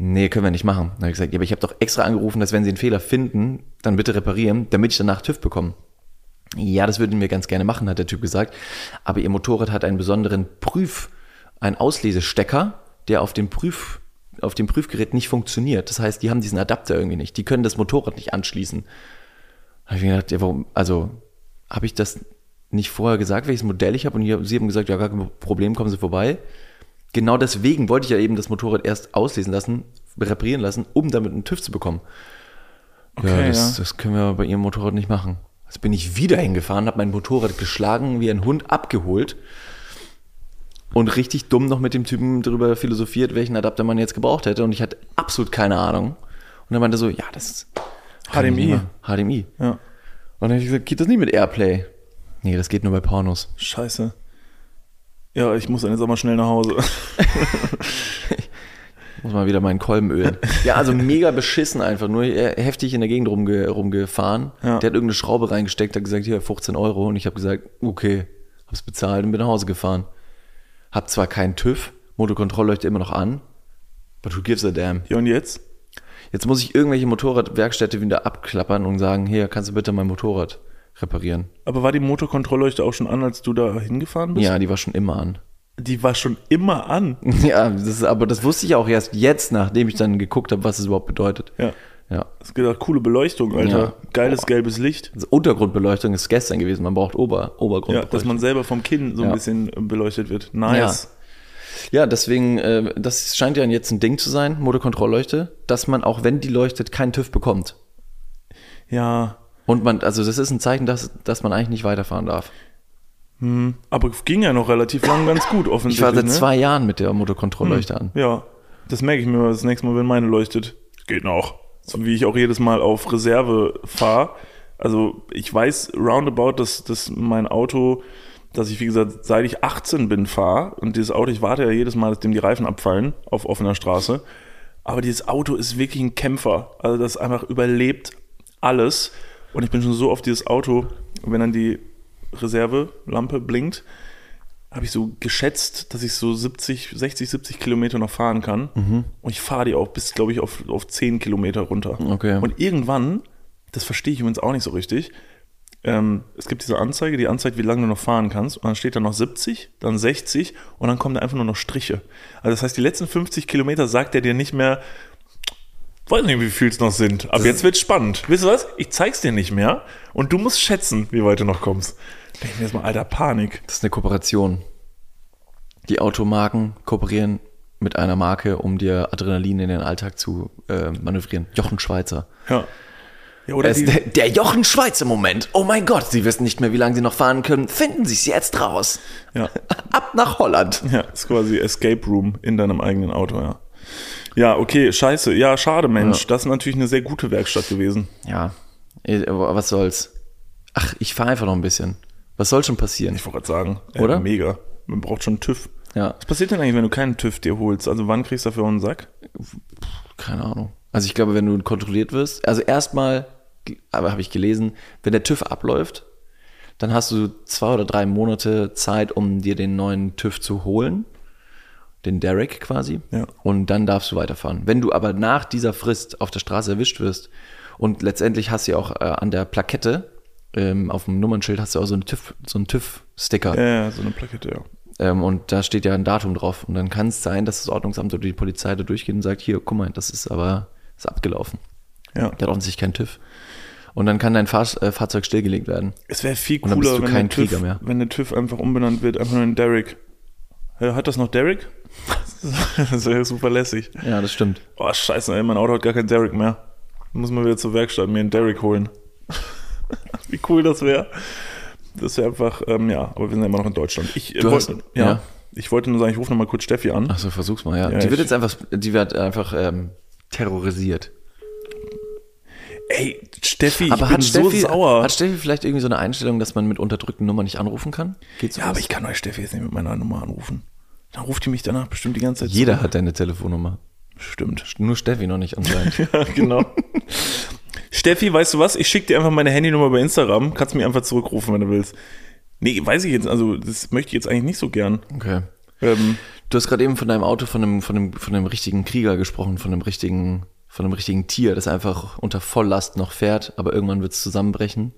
Nee, können wir nicht machen. Dann habe ich gesagt, ja, aber ich habe doch extra angerufen, dass wenn Sie einen Fehler finden, dann bitte reparieren, damit ich danach TÜV bekomme. Ja, das würden wir ganz gerne machen, hat der Typ gesagt. Aber Ihr Motorrad hat einen besonderen Prüf, einen Auslesestecker, der auf dem Prüf, auf dem Prüfgerät nicht funktioniert. Das heißt, die haben diesen Adapter irgendwie nicht. Die können das Motorrad nicht anschließen. Da habe ich mir gedacht, ja, warum, also habe ich das nicht vorher gesagt, welches Modell ich habe und Sie haben gesagt, ja, gar kein Problem, kommen Sie vorbei. Genau deswegen wollte ich ja eben das Motorrad erst auslesen lassen, reparieren lassen, um damit einen TÜV zu bekommen. ja, Okay, das, ja. das können wir bei Ihrem Motorrad nicht machen. Also bin ich wieder hingefahren, habe mein Motorrad geschlagen, wie ein Hund abgeholt und richtig dumm noch mit dem Typen darüber philosophiert, welchen Adapter man jetzt gebraucht hätte. Und ich hatte absolut keine Ahnung. Und er meinte so, ja, das ist HDMI. HDMI. Ja. Und dann habe ich gesagt, geht das nicht mit Airplay? Nee, das geht nur bei Pornos. Scheiße. Ja, ich muss dann jetzt auch mal schnell nach Hause. Muss mal wieder meinen Kolben ölen. ja, also mega beschissen einfach. Nur heftig in der Gegend rumge rumgefahren. Ja. Der hat irgendeine Schraube reingesteckt, hat gesagt, hier 15 Euro. Und ich habe gesagt, okay, hab's bezahlt und bin nach Hause gefahren. Hab zwar keinen TÜV, Motorkontrollleuchte immer noch an, but who gives a damn? Ja, und jetzt? Jetzt muss ich irgendwelche Motorradwerkstätte wieder abklappern und sagen, hier, kannst du bitte mein Motorrad reparieren? Aber war die Motorkontrollleuchte auch schon an, als du da hingefahren bist? Ja, die war schon immer an. Die war schon immer an. Ja, das ist, aber das wusste ich auch erst jetzt, nachdem ich dann geguckt habe, was es überhaupt bedeutet. Ja. Ja. Das gedacht, coole Beleuchtung, Alter. Ja. Geiles gelbes Licht. Also Untergrundbeleuchtung ist gestern gewesen. Man braucht Ober, Ja, Obergrundbeleuchtung. dass man selber vom Kinn so ein Ja. bisschen äh, beleuchtet wird. Nice. Ja, deswegen, äh, das scheint ja jetzt ein Ding zu sein, Motorkontrollleuchte, dass man auch wenn die leuchtet, keinen TÜV bekommt. Ja. Und man, also das ist ein Zeichen, dass, dass man eigentlich nicht weiterfahren darf. Hm. Aber ging ja noch relativ lang ganz gut, Ich offensichtlich. war seit ne? zwei Jahren mit der Motorkontrollleuchte an. Ja. Das merke ich mir das nächste Mal, wenn meine leuchtet. Geht noch. So wie ich auch jedes Mal auf Reserve fahre. Also ich weiß roundabout, dass, dass mein Auto, dass ich wie gesagt, seit ich 18 bin, fahre. Und dieses Auto, ich warte ja jedes Mal, dass dem die Reifen abfallen auf offener Straße. Aber dieses Auto ist wirklich ein Kämpfer. Also das einfach überlebt alles. Und ich bin schon so auf dieses Auto, wenn dann die Reservelampe blinkt, habe ich so geschätzt, dass ich so 70, 60, 70 Kilometer noch fahren kann. Und ich fahre die auch bis, glaube ich, auf, auf 10 Kilometer runter. Okay. Und irgendwann, das verstehe ich übrigens auch nicht so richtig, ähm, es gibt diese Anzeige, die anzeigt, wie lange du noch fahren kannst. Und dann steht da noch 70, dann 60 und dann kommen da einfach nur noch Striche. Also das heißt, die letzten 50 Kilometer sagt er dir nicht mehr, weiß nicht, wie viel es noch sind. Aber jetzt wird's spannend. Wisst ihr was? Ich zeig's dir nicht mehr und du musst schätzen, wie weit du noch kommst. Denk mir jetzt mal, alter, Panik. Das ist eine Kooperation. Die Automarken kooperieren mit einer Marke, um dir Adrenalin in den Alltag zu äh, manövrieren. Jochen Schweizer. Ja. Ja, oder die, ist der, der Jochen Schweizer Moment. Oh mein Gott, Sie wissen nicht mehr, wie lange Sie noch fahren können. Finden Sie es jetzt raus. ja. Ab nach Holland. Ja, ist quasi Escape Room in deinem eigenen Auto, ja. Ja, okay, scheiße. Ja, schade, Mensch. Das ist natürlich eine sehr gute Werkstatt gewesen. Ja, was soll's. Ach, ich fahre einfach noch ein bisschen. Was soll schon passieren? Ich wollte gerade sagen. Äh, Oder? Mega. Man braucht schon TÜV. Ja, Was passiert denn eigentlich, wenn du keinen TÜV dir holst? Also wann kriegst du dafür einen Sack? keine Ahnung. Also ich glaube, wenn du kontrolliert wirst, also erstmal, aber habe ich gelesen, wenn der TÜV abläuft, dann hast du zwei oder drei Monate Zeit, um dir den neuen TÜV zu holen. Den Derek quasi. Ja. Und dann darfst du weiterfahren. Wenn du aber nach dieser Frist auf der Straße erwischt wirst und letztendlich hast du ja auch äh, an der Plakette, ähm, auf dem Nummernschild hast du auch so einen TÜV, so einen TÜV-Sticker. Ja, so eine Plakette, ja. Ähm, und da steht ja ein Datum drauf. Und dann kann es sein, dass das Ordnungsamt oder die Polizei da durchgeht und sagt, hier, guck mal, das ist aber ist abgelaufen. Ja. Der hat offensichtlich keinen TÜV. Und dann kann dein Fahr äh, Fahrzeug stillgelegt werden. Es wäre viel cooler, wenn, der TÜV, wenn der TÜV einfach umbenannt wird, einfach nur in Derek. Hat das noch Derek? das wäre super lässig. Ja, das stimmt. Oh, scheiße, ey, mein Auto hat gar kein Derek mehr. Muss mal wieder zur Werkstatt mir einen Derek holen. Wie cool das wäre. Das wäre einfach, ähm, ja, aber wir sind ja immer noch in Deutschland. Ich, äh, wollte, hast- ja, ja. ich wollte nur sagen, ich rufe nochmal kurz Steffi an. Achso, versuch's mal, ja. Ja, die wird ich- jetzt einfach, die wird einfach ähm, terrorisiert. Ey, Steffi, ich aber bin hat so Steffi, sauer. hat Steffi vielleicht irgendwie so eine Einstellung, dass man mit unterdrückten Nummern nicht anrufen kann? Geht's ja, aber ich kann euch Steffi jetzt nicht mit meiner Nummer anrufen. Dann ruft die mich danach bestimmt die ganze Zeit Jeder zurück. hat deine Telefonnummer. Stimmt. Nur Steffi noch nicht anscheinend. Ja, genau. Steffi, weißt du was? Ich schicke dir einfach meine Handynummer bei Instagram. Kannst mich einfach zurückrufen, wenn du willst. Nee, weiß ich jetzt, also das möchte ich jetzt eigentlich nicht so gern. Okay. Ähm, Du hast gerade eben von deinem Auto, von einem, von einem, von einem richtigen Krieger gesprochen, von einem richtigen, von einem richtigen Tier, das einfach unter Volllast noch fährt, aber irgendwann wird es zusammenbrechen.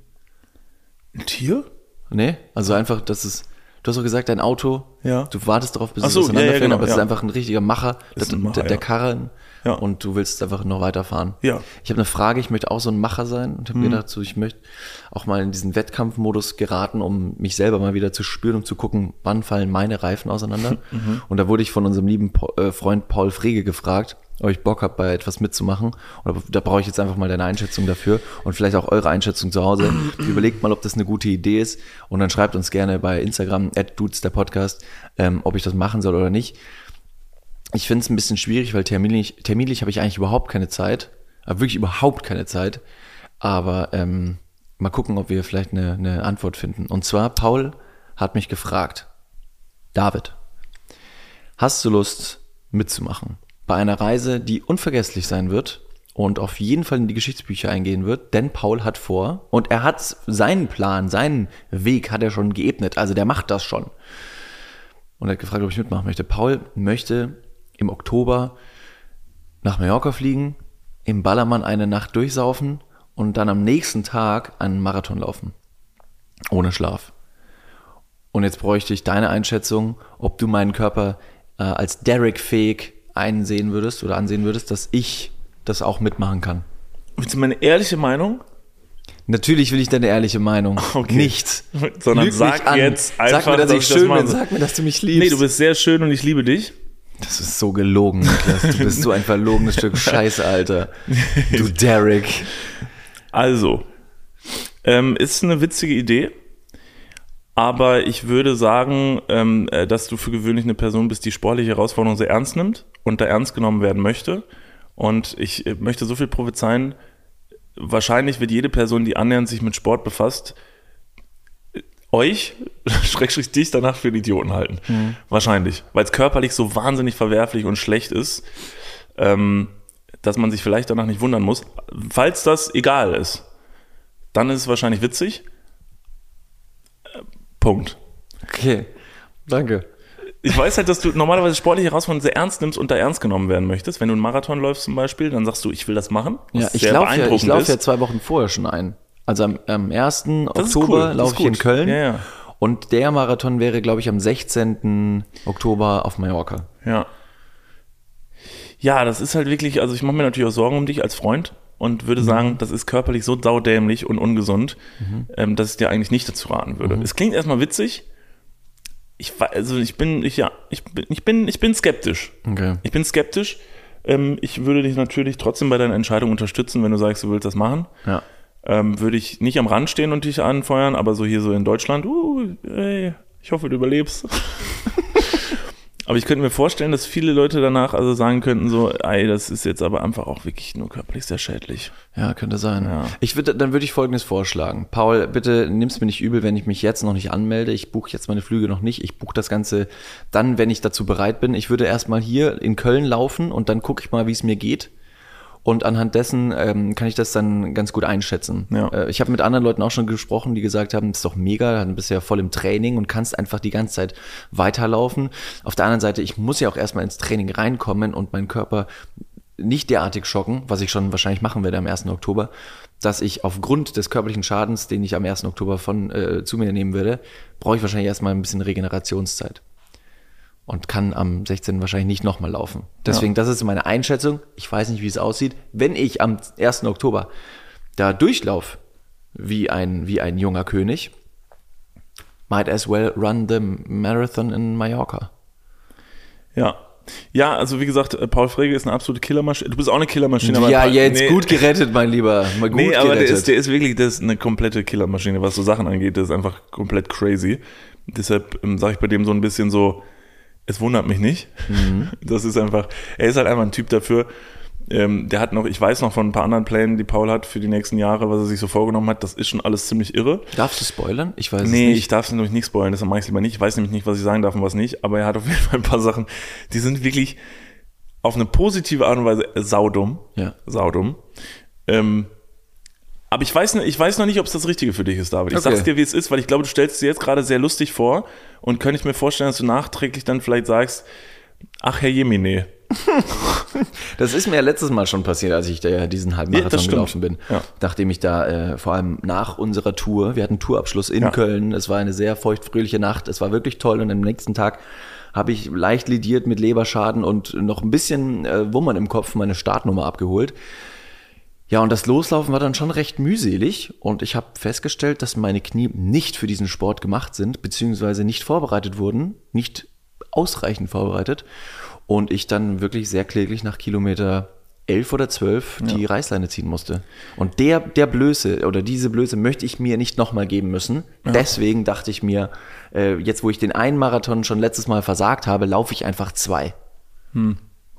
ein Tier? Nee, also einfach, das ist, du hast doch gesagt, dein Auto, Ja. du wartest darauf, bis Ach es so, ja, ja, auseinanderfällt, genau, aber es ist einfach ein richtiger Macher, der, ein Macher, der, der. Karren Ja. und du willst einfach noch weiterfahren. Ja. Ich habe eine Frage, ich möchte auch so ein Macher sein und habe Mhm. gedacht, so, ich möchte auch mal in diesen Wettkampfmodus geraten, um mich selber mal wieder zu spüren, um zu gucken, wann fallen meine Reifen auseinander. Mhm. Und da wurde ich von unserem lieben äh, Freund Paul Frege gefragt, ob ich Bock habe, bei etwas mitzumachen. Oder da brauche ich jetzt einfach mal deine Einschätzung dafür und vielleicht auch eure Einschätzung zu Hause. Überlegt mal, ob das eine gute Idee ist und dann schreibt uns gerne bei Instagram, dudes der Podcast, ähm, ob ich das machen soll oder nicht. Ich finde es ein bisschen schwierig, weil terminlich, terminlich habe ich eigentlich überhaupt keine Zeit. Aber wirklich überhaupt keine Zeit. Aber ähm, mal gucken, ob wir vielleicht eine, eine Antwort finden. Und zwar, Paul hat mich gefragt, David, hast du Lust mitzumachen bei einer Reise, die unvergesslich sein wird und auf jeden Fall in die Geschichtsbücher eingehen wird, denn Paul hat vor und er hat seinen Plan, seinen Weg hat er schon geebnet, also der macht das schon. Und er hat gefragt, ob ich mitmachen möchte. Paul möchte im Oktober nach Mallorca fliegen, im Ballermann eine Nacht durchsaufen und dann am nächsten Tag einen Marathon laufen. Ohne Schlaf. Und jetzt bräuchte ich deine Einschätzung, ob du meinen Körper äh, als Derek-fähig einsehen würdest oder ansehen würdest, dass ich das auch mitmachen kann. Willst du meine ehrliche Meinung? Natürlich will ich deine ehrliche Meinung. Okay. Nicht. Sondern Lüg sag an. jetzt einfach, sag mir, dass, dass ich das schön mache. bin. Sag mir, dass du mich liebst. Nee, du bist sehr schön und ich liebe dich. das ist so gelogen, Niklas. Du bist so ein verlogenes Stück Scheiße, Alter. Du Derek. Also, ähm, ist eine witzige Idee, aber ich würde sagen, ähm, äh, dass du für gewöhnlich eine Person bist, die sportliche Herausforderungen sehr ernst nimmt und da ernst genommen werden möchte. Und ich äh, möchte so viel prophezeien, wahrscheinlich wird jede Person, die annähernd sich mit Sport befasst, äh, euch, schrägstrich dich, danach für einen Idioten halten. Wahrscheinlich. Weil es körperlich so wahnsinnig verwerflich und schlecht ist, ähm, dass man sich vielleicht danach nicht wundern muss. Falls das egal ist, dann ist es wahrscheinlich witzig. Punkt. Okay. Danke. Ich weiß halt, dass du normalerweise sportliche Herausforderungen sehr ernst nimmst und da ernst genommen werden möchtest. Wenn du einen Marathon läufst zum Beispiel, dann sagst du, ich will das machen. Ja, ich laufe ja, ich lauf ja zwei Wochen vorher schon ein. Also am, am 1. Das Oktober cool, laufe ich in. Köln. Ja, ja. Und der Marathon wäre, glaube ich, am 16. Oktober auf Mallorca. Ja. Ja, das ist halt wirklich, also ich mache mir natürlich auch Sorgen um dich als Freund und Mhm. würde sagen, das ist körperlich so saudämlich und ungesund, ähm, dass ich dir eigentlich nicht dazu raten würde. Mhm. Es klingt erstmal witzig. Ich, also ich bin, ich, ja, ich bin, ich bin, ich bin skeptisch. Okay. Ich bin skeptisch. Ähm, ich würde dich natürlich trotzdem bei deiner Entscheidung unterstützen, wenn du sagst, du willst das machen. Ja. Ähm, würde ich nicht am Rand stehen und dich anfeuern, aber so hier so in Deutschland, uh, ey, ich hoffe, du überlebst. aber ich könnte mir vorstellen, dass viele Leute danach also sagen könnten, so, ey, das ist jetzt aber einfach auch wirklich nur körperlich sehr schädlich. Ja, könnte sein. Ja. Ich würde, dann würde ich Folgendes vorschlagen. Paul, bitte nimm's mir nicht übel, wenn ich mich jetzt noch nicht anmelde. Ich buche jetzt meine Flüge noch nicht. Ich buche das Ganze dann, wenn ich dazu bereit bin. Ich würde erstmal hier in Köln laufen und dann gucke ich mal, wie es mir geht. Und anhand dessen ähm, kann ich das dann ganz gut einschätzen. Ja. Äh, ich habe mit anderen Leuten auch schon gesprochen, die gesagt haben, das ist doch mega, du bist ja voll im Training und kannst einfach die ganze Zeit weiterlaufen. Auf der anderen Seite, ich muss ja auch erstmal ins Training reinkommen und meinen Körper nicht derartig schocken, was ich schon wahrscheinlich machen werde am 1. Oktober, dass ich aufgrund des körperlichen Schadens, den ich am 1. Oktober von äh, zu mir nehmen werde, brauche ich wahrscheinlich erstmal ein bisschen Regenerationszeit. Und kann am 16. wahrscheinlich nicht nochmal laufen. Deswegen, das ist meine Einschätzung. Ich weiß nicht, wie es aussieht. Wenn ich am 1. Oktober da durchlauf wie ein, wie ein junger König, might as well run the marathon in Mallorca. Ja. Ja, also wie gesagt, äh, Paul Frege ist eine absolute Killermaschine. Du bist auch eine Killermaschine. aber ja, paar- jetzt nee. gut gerettet, mein Lieber. Mal gut Nee, aber der ist, der ist wirklich das ist eine komplette Killermaschine, was so Sachen angeht. Das ist einfach komplett crazy. Deshalb ähm, sage ich bei dem so ein bisschen so, es wundert mich nicht. Mhm. Das ist einfach, er ist halt einfach ein Typ dafür. Ähm, der hat noch, ich weiß noch von ein paar anderen Plänen, die Paul hat für die nächsten Jahre, was er sich so vorgenommen hat. Das ist schon alles ziemlich irre. Darfst du spoilern? Ich weiß Nee, es ich nicht. darf es nämlich nicht spoilern, deshalb mache ich es lieber nicht. Ich weiß nämlich nicht, was ich sagen darf und was nicht, aber er hat auf jeden Fall ein paar Sachen, die sind wirklich auf eine positive Art und Weise saudumm. Ja. Saudumm. Ähm, aber ich weiß, ich weiß noch nicht, ob es das Richtige für dich ist, David. Ich Okay. sag's dir, wie es ist, weil ich glaube, du stellst es dir jetzt gerade sehr lustig vor und könnte ich mir vorstellen, dass du nachträglich dann vielleicht sagst, ach Herr Jemine. Das ist mir ja letztes Mal schon passiert, als ich da diesen Ja, Halbmarathon stimmt. gelaufen bin. Ja. Nachdem ich da äh, vor allem nach unserer Tour, wir hatten Tourabschluss in Ja. Köln, es war eine sehr feuchtfröhliche Nacht, es war wirklich toll und am nächsten Tag habe ich leicht lidiert mit Leberschaden und noch ein bisschen äh, Wummern im Kopf meine Startnummer abgeholt. Ja, und das Loslaufen war dann schon recht mühselig und ich habe festgestellt, dass meine Knie nicht für diesen Sport gemacht sind, beziehungsweise nicht vorbereitet wurden, nicht ausreichend vorbereitet und ich dann wirklich sehr kläglich nach Kilometer 11 oder 12 die Reißleine ziehen musste. Und der, der Blöße oder diese Blöße möchte ich mir nicht nochmal geben müssen. Deswegen dachte ich mir, äh, jetzt wo ich den einen Marathon schon letztes Mal versagt habe, laufe ich einfach zwei.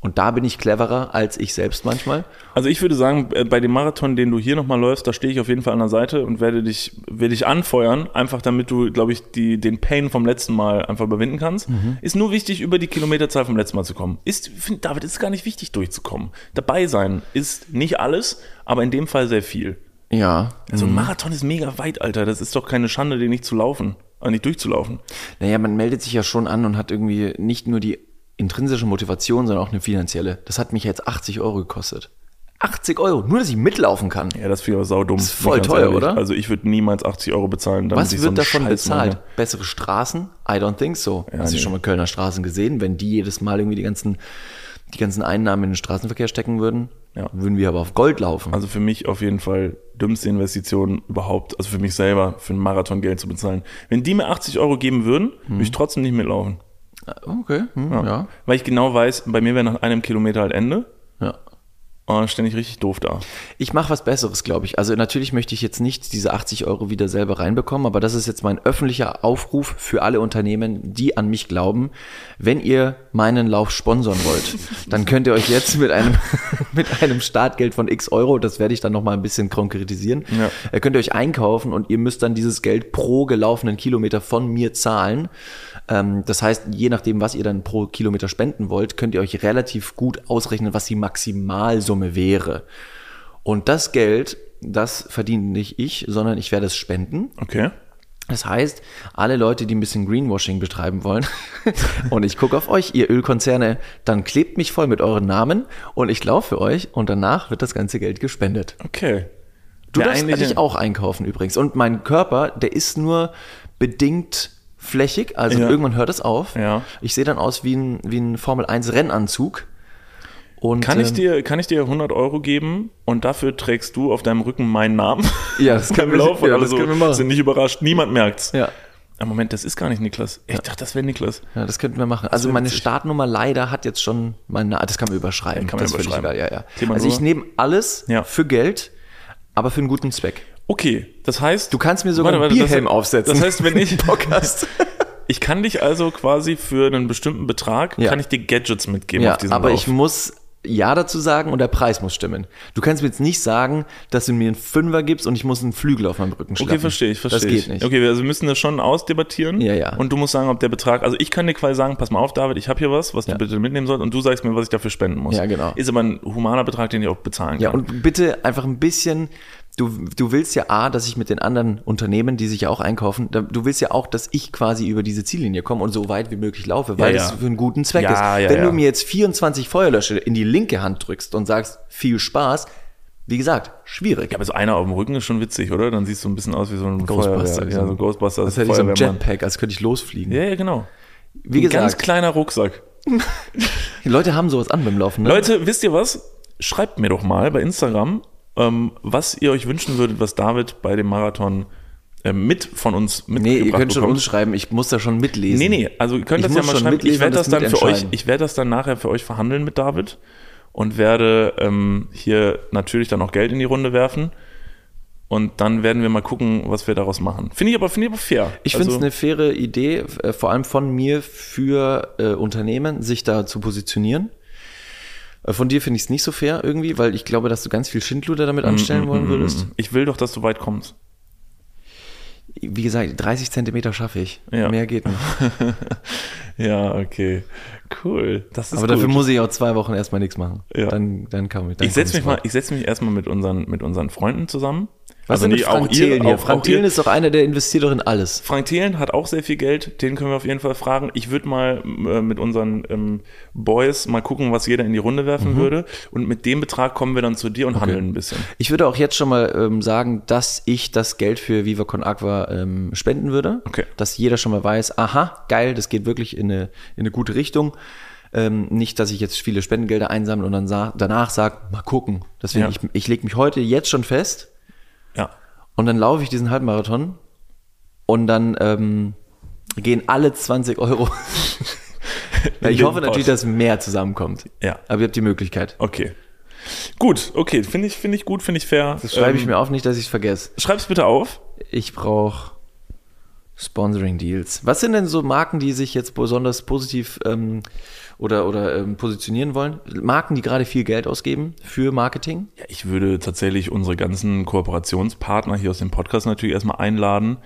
Und da bin ich cleverer als ich selbst manchmal. Also ich würde sagen, äh, bei dem Marathon, den du hier nochmal läufst, da stehe ich auf jeden Fall an der Seite und werde dich, werde dich anfeuern, einfach damit du, glaube ich, die, den Pain vom letzten Mal einfach überwinden kannst. Ist nur wichtig, über die Kilometerzahl vom letzten Mal zu kommen. Ist, find, David, ist gar nicht wichtig, durchzukommen. Dabei sein ist nicht alles, aber in dem Fall sehr viel. Ja. So ein Marathon ist mega weit, Alter. Das ist doch keine Schande, den nicht zu laufen, äh, nicht durchzulaufen. Naja, man meldet sich ja schon an und hat irgendwie nicht nur die intrinsische Motivation, sondern auch eine finanzielle. Das hat mich jetzt 80 Euro gekostet. 80 Euro, nur dass ich mitlaufen kann. Ja, das finde ich aber saudumm. ist voll teuer, oder? Also ich würde niemals 80 Euro bezahlen. damit Was ich wird so davon Scheiß bezahlt? mache. Bessere Straßen? I don't think so. Hast du nee. schon mal Kölner Straßen gesehen? Wenn die jedes Mal irgendwie die ganzen, die ganzen Einnahmen in den Straßenverkehr stecken würden, Ja. würden wir aber auf Gold laufen. Also für mich auf jeden Fall dümmste Investition überhaupt, also für mich selber, für einen Marathon Geld zu bezahlen. Wenn die mir 80 Euro geben würden, würde ich trotzdem nicht mitlaufen. Okay, hm, ja. ja. Weil ich genau weiß, bei mir wäre nach einem Kilometer halt Ende. ja. Stände ich richtig doof da. Ich mache was Besseres, glaube ich. Also natürlich möchte ich jetzt nicht diese 80 Euro wieder selber reinbekommen, aber das ist jetzt mein öffentlicher Aufruf für alle Unternehmen, die an mich glauben. Wenn ihr meinen Lauf sponsern wollt, dann könnt ihr euch jetzt mit einem, mit einem Startgeld von x Euro, das werde ich dann nochmal ein bisschen konkretisieren, Ja. äh, könnt ihr euch einkaufen und ihr müsst dann dieses Geld pro gelaufenen Kilometer von mir zahlen. Ähm, das heißt, je nachdem, was ihr dann pro Kilometer spenden wollt, könnt ihr euch relativ gut ausrechnen, was die Maximalsumme wäre. Und das Geld, das verdiene nicht ich, sondern ich werde es spenden. Okay. Das heißt, alle Leute, die ein bisschen Greenwashing betreiben wollen, und ich gucke auf euch, ihr Ölkonzerne, dann klebt mich voll mit euren Namen und ich laufe für euch und danach wird das ganze Geld gespendet. Okay. Du Der darfst dich auch einkaufen übrigens. Und mein Körper, der ist nur bedingt flächig, also Ja. irgendwann hört es auf. Ja. Ich sehe dann aus wie ein, wie ein Formel 1 Rennanzug. Und, Kann ich, ähm, dir, kann ich dir 100 Euro geben und dafür trägst du auf deinem Rücken meinen Namen? Ja, das können wir- Lauf ja, das so können wir machen. sind nicht überrascht. Niemand merkt's. Ja. Ah, Moment, das ist gar nicht Niklas. Ich dachte, das wäre Niklas. Ja, das könnten wir machen. Also meine witzig. Startnummer leider hat jetzt schon meine, das kann man überschreiben. Ja, kann man das überschreiben. egal, ja, ja. Also ich nehme alles Ja. für Geld, aber für einen guten Zweck. Okay, das heißt. Du kannst mir sogar Warte, einen warte, das- Bierhelm aufsetzen. Das heißt, wenn ich. Bock hast. Ich kann dich also quasi für einen bestimmten Betrag, Ja. kann ich dir Gadgets mitgeben Ja, auf diesem aber Lauf. ich muss Ja dazu sagen und der Preis muss stimmen. Du kannst mir jetzt nicht sagen, dass du mir einen Fünfer gibst und ich muss einen Flügel auf meinem Rücken schlagen. Okay, verstehe ich, verstehe Das ich. geht nicht. Okay, also wir müssen das schon ausdebattieren. Ja, ja. Und du musst sagen, ob der Betrag, also ich kann dir quasi sagen, pass mal auf, David, ich habe hier was, was Ja. du bitte mitnehmen sollst und du sagst mir, was ich dafür spenden muss. Ja, genau. Ist aber ein humaner Betrag, den ich auch bezahlen kann. Ja, und bitte einfach ein bisschen, du, du willst ja A, dass ich mit den anderen Unternehmen, die sich ja auch einkaufen, du willst ja auch, dass ich quasi über diese Ziellinie komme und so weit wie möglich laufe, weil Ja, es ja. für einen guten Zweck Ja, ist. Wenn du mir jetzt 24 Feuerlöscher in die linke Hand drückst und sagst, viel Spaß, wie gesagt, schwierig. Ja, aber so einer auf dem Rücken ist schon witzig, oder? Dann siehst du ein bisschen aus wie so ein Ghostbuster, Feuerwehr, ja, so Ghostbusters. Als hätte ich so ein. Jetpack, als könnte ich losfliegen. Ja, ja, genau. Wie Ein ganz gesagt, kleiner Rucksack. die Leute haben sowas an beim Laufen. Ne? Leute, wisst ihr was? Schreibt mir doch mal bei Instagram, ähm, was ihr euch wünschen würdet, was David bei dem Marathon äh, mit von uns nee, mitgebracht ihr könnt schon bekommt. uns schreiben, ich muss da schon mitlesen. Nee, nee, also ihr könnt Ich das ja mal schreiben. mitlesen Ich werde das das dann für euch, ich werde das dann nachher für euch verhandeln mit David und werde ähm, hier natürlich dann auch Geld in die Runde werfen. Und dann werden wir mal gucken, was wir daraus machen. Finde ich aber, finde ich aber fair. Ich finde es Also- eine faire Idee, äh, vor allem von mir für äh, Unternehmen, sich da zu positionieren. Äh, Von dir finde ich es nicht so fair irgendwie, weil ich glaube, dass du ganz viel Schindluder damit anstellen wollen würdest. Ich will doch, dass du weit kommst. Wie gesagt, 30 Zentimeter schaffe ich. Ja. Mehr geht nicht. Ja, okay. Cool. Aber gut. dafür muss ich auch zwei Wochen erstmal nichts machen. Ja. Dann, dann kann ich. Dann ich setze mich mal, ich setze mich erstmal mit unseren, mit unseren Freunden zusammen. Was also nee, mit Frank auch Thelen hier? auch- Frank Thelen ist doch einer, der investiert doch in alles. Frank Thelen hat auch sehr viel Geld, den können wir auf jeden Fall fragen. Ich würde mal äh, mit unseren ähm, Boys mal gucken, was jeder in die Runde Mhm. werfen würde. Und mit dem Betrag kommen wir dann zu dir und handeln ein bisschen. Ich würde auch jetzt schon mal ähm, sagen, dass ich das Geld für Viva Con Aqua ähm, spenden würde. Okay. Dass jeder schon mal weiß, aha, geil, das geht wirklich in eine, in eine gute Richtung. Ähm, nicht, dass ich jetzt viele Spendengelder einsammle und dann sa danach sage, mal gucken. Deswegen, Ja. ich, ich lege mich heute jetzt schon fest. Und dann laufe ich diesen Halbmarathon und dann ähm, gehen alle 20 Euro ich hoffe natürlich, Pod. dass mehr zusammenkommt. Ja. Aber ihr habt die Möglichkeit. Okay. Gut, okay, finde ich, finde ich gut, finde ich fair. Das schreibe ich Ähm, mir auf, nicht, dass ich es vergesse. Schreib's bitte auf. Ich brauche Sponsoring-Deals. Was sind denn so Marken, die sich jetzt besonders positiv ähm, oder, oder ähm, positionieren wollen? Marken, die gerade viel Geld ausgeben für Marketing? Ja, ich würde tatsächlich unsere ganzen Kooperationspartner hier aus dem Podcast natürlich erstmal einladen,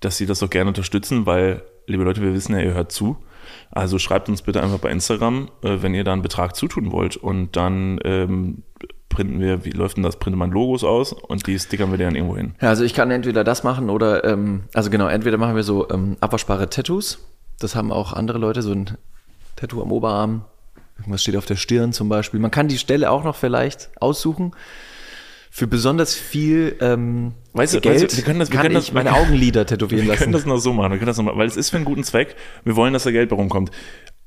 dass sie das doch gerne unterstützen, weil, liebe Leute, wir wissen ja, ihr hört zu. Also schreibt uns bitte einfach bei Instagram, äh, wenn ihr da einen Betrag zutun wollt. Und dann ähm, printen wir, wie läuft denn das? Printet man Logos aus und die stickern wir dann irgendwo hin. Ja, also ich kann entweder das machen oder, ähm, also genau, entweder machen wir so ähm, abwaschbare Tattoos. Das haben auch andere Leute, so ein Tattoo am Oberarm. Irgendwas steht auf der Stirn zum Beispiel. Man kann die Stelle auch noch vielleicht aussuchen. Für besonders viel ähm, Weißt du, Geld weißt du, wir können das- wir kann können ich das- meine Augenlider tätowieren Wir können lassen. das noch so machen, wir können das noch mal, weil es ist für einen guten Zweck. Wir wollen, dass da Geld bei rumkommt.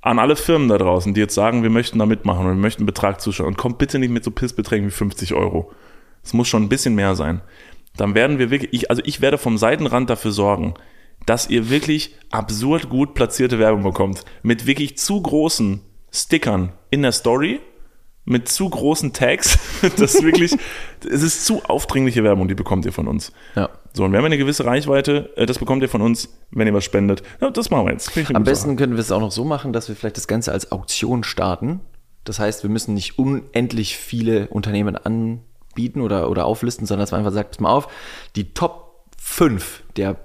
An alle Firmen da draußen, die jetzt sagen, wir möchten da mitmachen und wir möchten einen Betrag zuschauen und kommt bitte nicht mit so Pissbeträgen wie 50 Euro. Es muss schon ein bisschen mehr sein. Dann werden wir wirklich, ich, also ich werde vom Seitenrand dafür sorgen, dass ihr wirklich absurd gut platzierte Werbung bekommt. Mit wirklich zu großen Stickern in der Story, mit zu großen Tags. Das ist wirklich, es ist zu aufdringliche Werbung, die bekommt ihr von uns. Ja. So, und wir haben eine gewisse Reichweite, äh, das bekommt ihr von uns, wenn ihr was spendet. Ja, das machen wir jetzt. Am besten können wir es auch noch so machen, dass wir vielleicht das Ganze als Auktion starten. Das heißt, wir müssen nicht unendlich viele Unternehmen anbieten oder, oder auflisten, sondern dass man einfach sagt, pass mal auf, die Top 5 der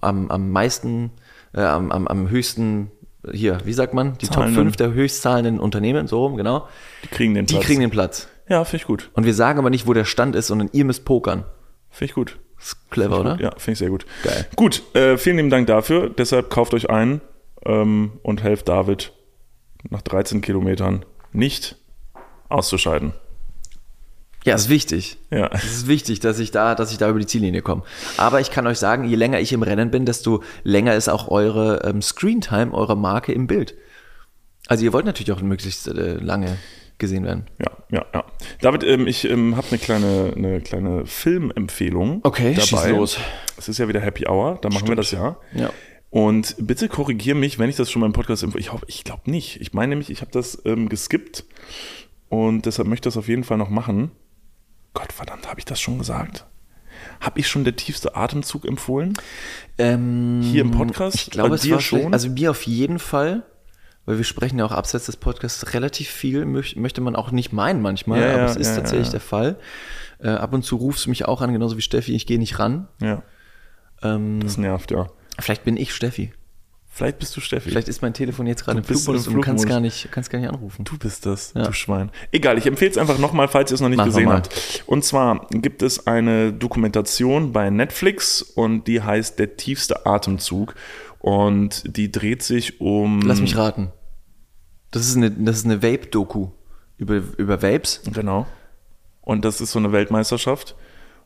am, am meisten, äh, am, am, am höchsten, hier, wie sagt man? Die Zahlenden. Top 5 der höchstzahlenden Unternehmen, so rum, genau. Die kriegen den Die Platz. kriegen den Platz. ja, finde ich gut. Und wir sagen aber nicht, wo der Stand ist, sondern ihr müsst pokern. Finde ich gut. Das ist clever, oder? Ja, finde ich sehr gut. Geil. Gut, äh, vielen lieben Dank dafür. Deshalb kauft euch ein ähm, und helft David nach 13 Kilometern nicht auszuscheiden. Ja, ist wichtig. Ja. Es ist wichtig, dass ich da, dass ich da über die Ziellinie komme. Aber ich kann euch sagen, je länger ich im Rennen bin, desto länger ist auch eure ähm, Screentime, eure Marke im Bild. Also ihr wollt natürlich auch möglichst äh, lange gesehen werden. Ja, ja, ja. David, ähm, ich ähm, habe eine kleine, eine kleine Filmempfehlung Okay, dabei. schieß los. Es ist ja wieder Happy Hour, da machen wir das ja. Ja. Und bitte korrigier mich, wenn ich das schon mal im Podcast empf- Ich ich glaube nicht. Ich meine nämlich, ich habe das ähm, geskippt und deshalb möchte ich das auf jeden Fall noch machen. Gott verdammt, habe ich das schon gesagt? Habe ich schon der tiefste Atemzug empfohlen? Ähm, Hier im Podcast? Ich glaube, es war schon. Also mir auf jeden Fall, weil wir sprechen ja auch abseits des Podcasts relativ viel, möch, möchte man auch nicht meinen manchmal, Ja, aber es ist ja, tatsächlich ja. der Fall. Äh, ab und zu rufst du mich auch an, genauso wie Steffi, ich gehe nicht ran. Ja, Ähm, das nervt, ja. vielleicht bin ich Steffi. Vielleicht bist du Steffi. Vielleicht ist mein Telefon jetzt gerade im Flugmodus und du kannst gar nicht, kannst gar nicht anrufen. Du bist das, Ja. du Schwein. Egal, ich empfehle es einfach nochmal, falls ihr es noch nicht wir gesehen habt. Und zwar gibt es eine Dokumentation bei Netflix und die heißt Der tiefste Atemzug. Und die dreht sich um. Lass mich raten. Das ist eine, das ist eine Vape-Doku über, über Vapes. Genau. Und das ist so eine Weltmeisterschaft.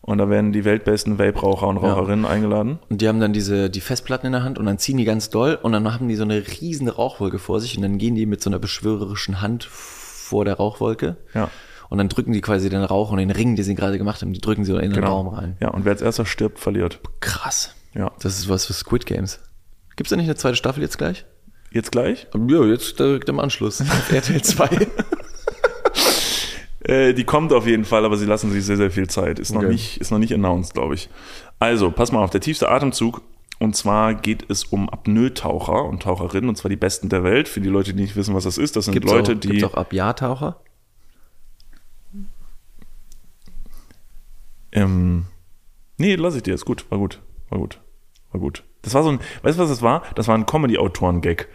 Und da werden die weltbesten Vape-Raucher und Raucherinnen eingeladen. Und die haben dann diese, die Festplatten in der Hand und dann ziehen die ganz doll und dann haben die so eine riesen Rauchwolke vor sich und dann gehen die mit so einer beschwörerischen Hand vor der Rauchwolke. Ja. Und dann drücken die quasi den Rauch und den Ring, den sie gerade gemacht haben, die drücken sie in den Genau. Raum rein. Ja, und wer als erster stirbt, verliert. Krass. Ja. Das ist was für Squid Games. Gibt's da nicht eine zweite Staffel jetzt gleich? Jetzt gleich? Ja, jetzt direkt im Anschluss. RTL 2. Äh, die kommt auf jeden Fall, aber sie lassen sich sehr, sehr viel Zeit. Ist noch Okay. nicht, ist noch nicht announced, glaube ich. Also, pass mal auf, der tiefste Atemzug. Und zwar geht es um Apnoe-Taucher und Taucherinnen, und zwar die besten der Welt. Für die Leute, die nicht wissen, was das ist, das sind Gibt's Leute, auch, die. Gibt's auch Abjahrtaucher? Ähm, nee, lass ich dir, ist gut, war gut, war gut, war gut. Das war so ein, weißt du, was das war? Das war ein Comedy-Autoren-Gag.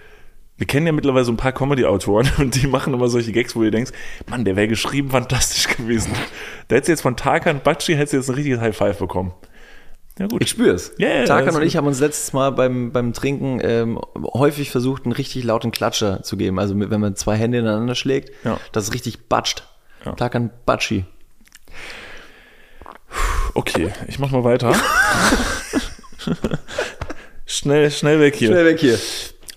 Wir kennen ja mittlerweile so ein paar Comedy-Autoren und die machen immer solche Gags, wo du denkst, Mann, der wäre geschrieben fantastisch gewesen. Da hättest du jetzt von Tarkan Bakshi hättest du jetzt ein richtiges High Five bekommen. Ja, gut. Ich spür's. Ja, ja, Tarkan und ich haben uns letztes Mal beim, beim Trinken ähm, häufig versucht, einen richtig lauten Klatscher zu geben. Also wenn man zwei Hände ineinander schlägt, Ja. dass es richtig batscht. Ja. Tarkan Batschi. Okay, ich mach mal weiter. schnell, schnell weg hier. weg hier.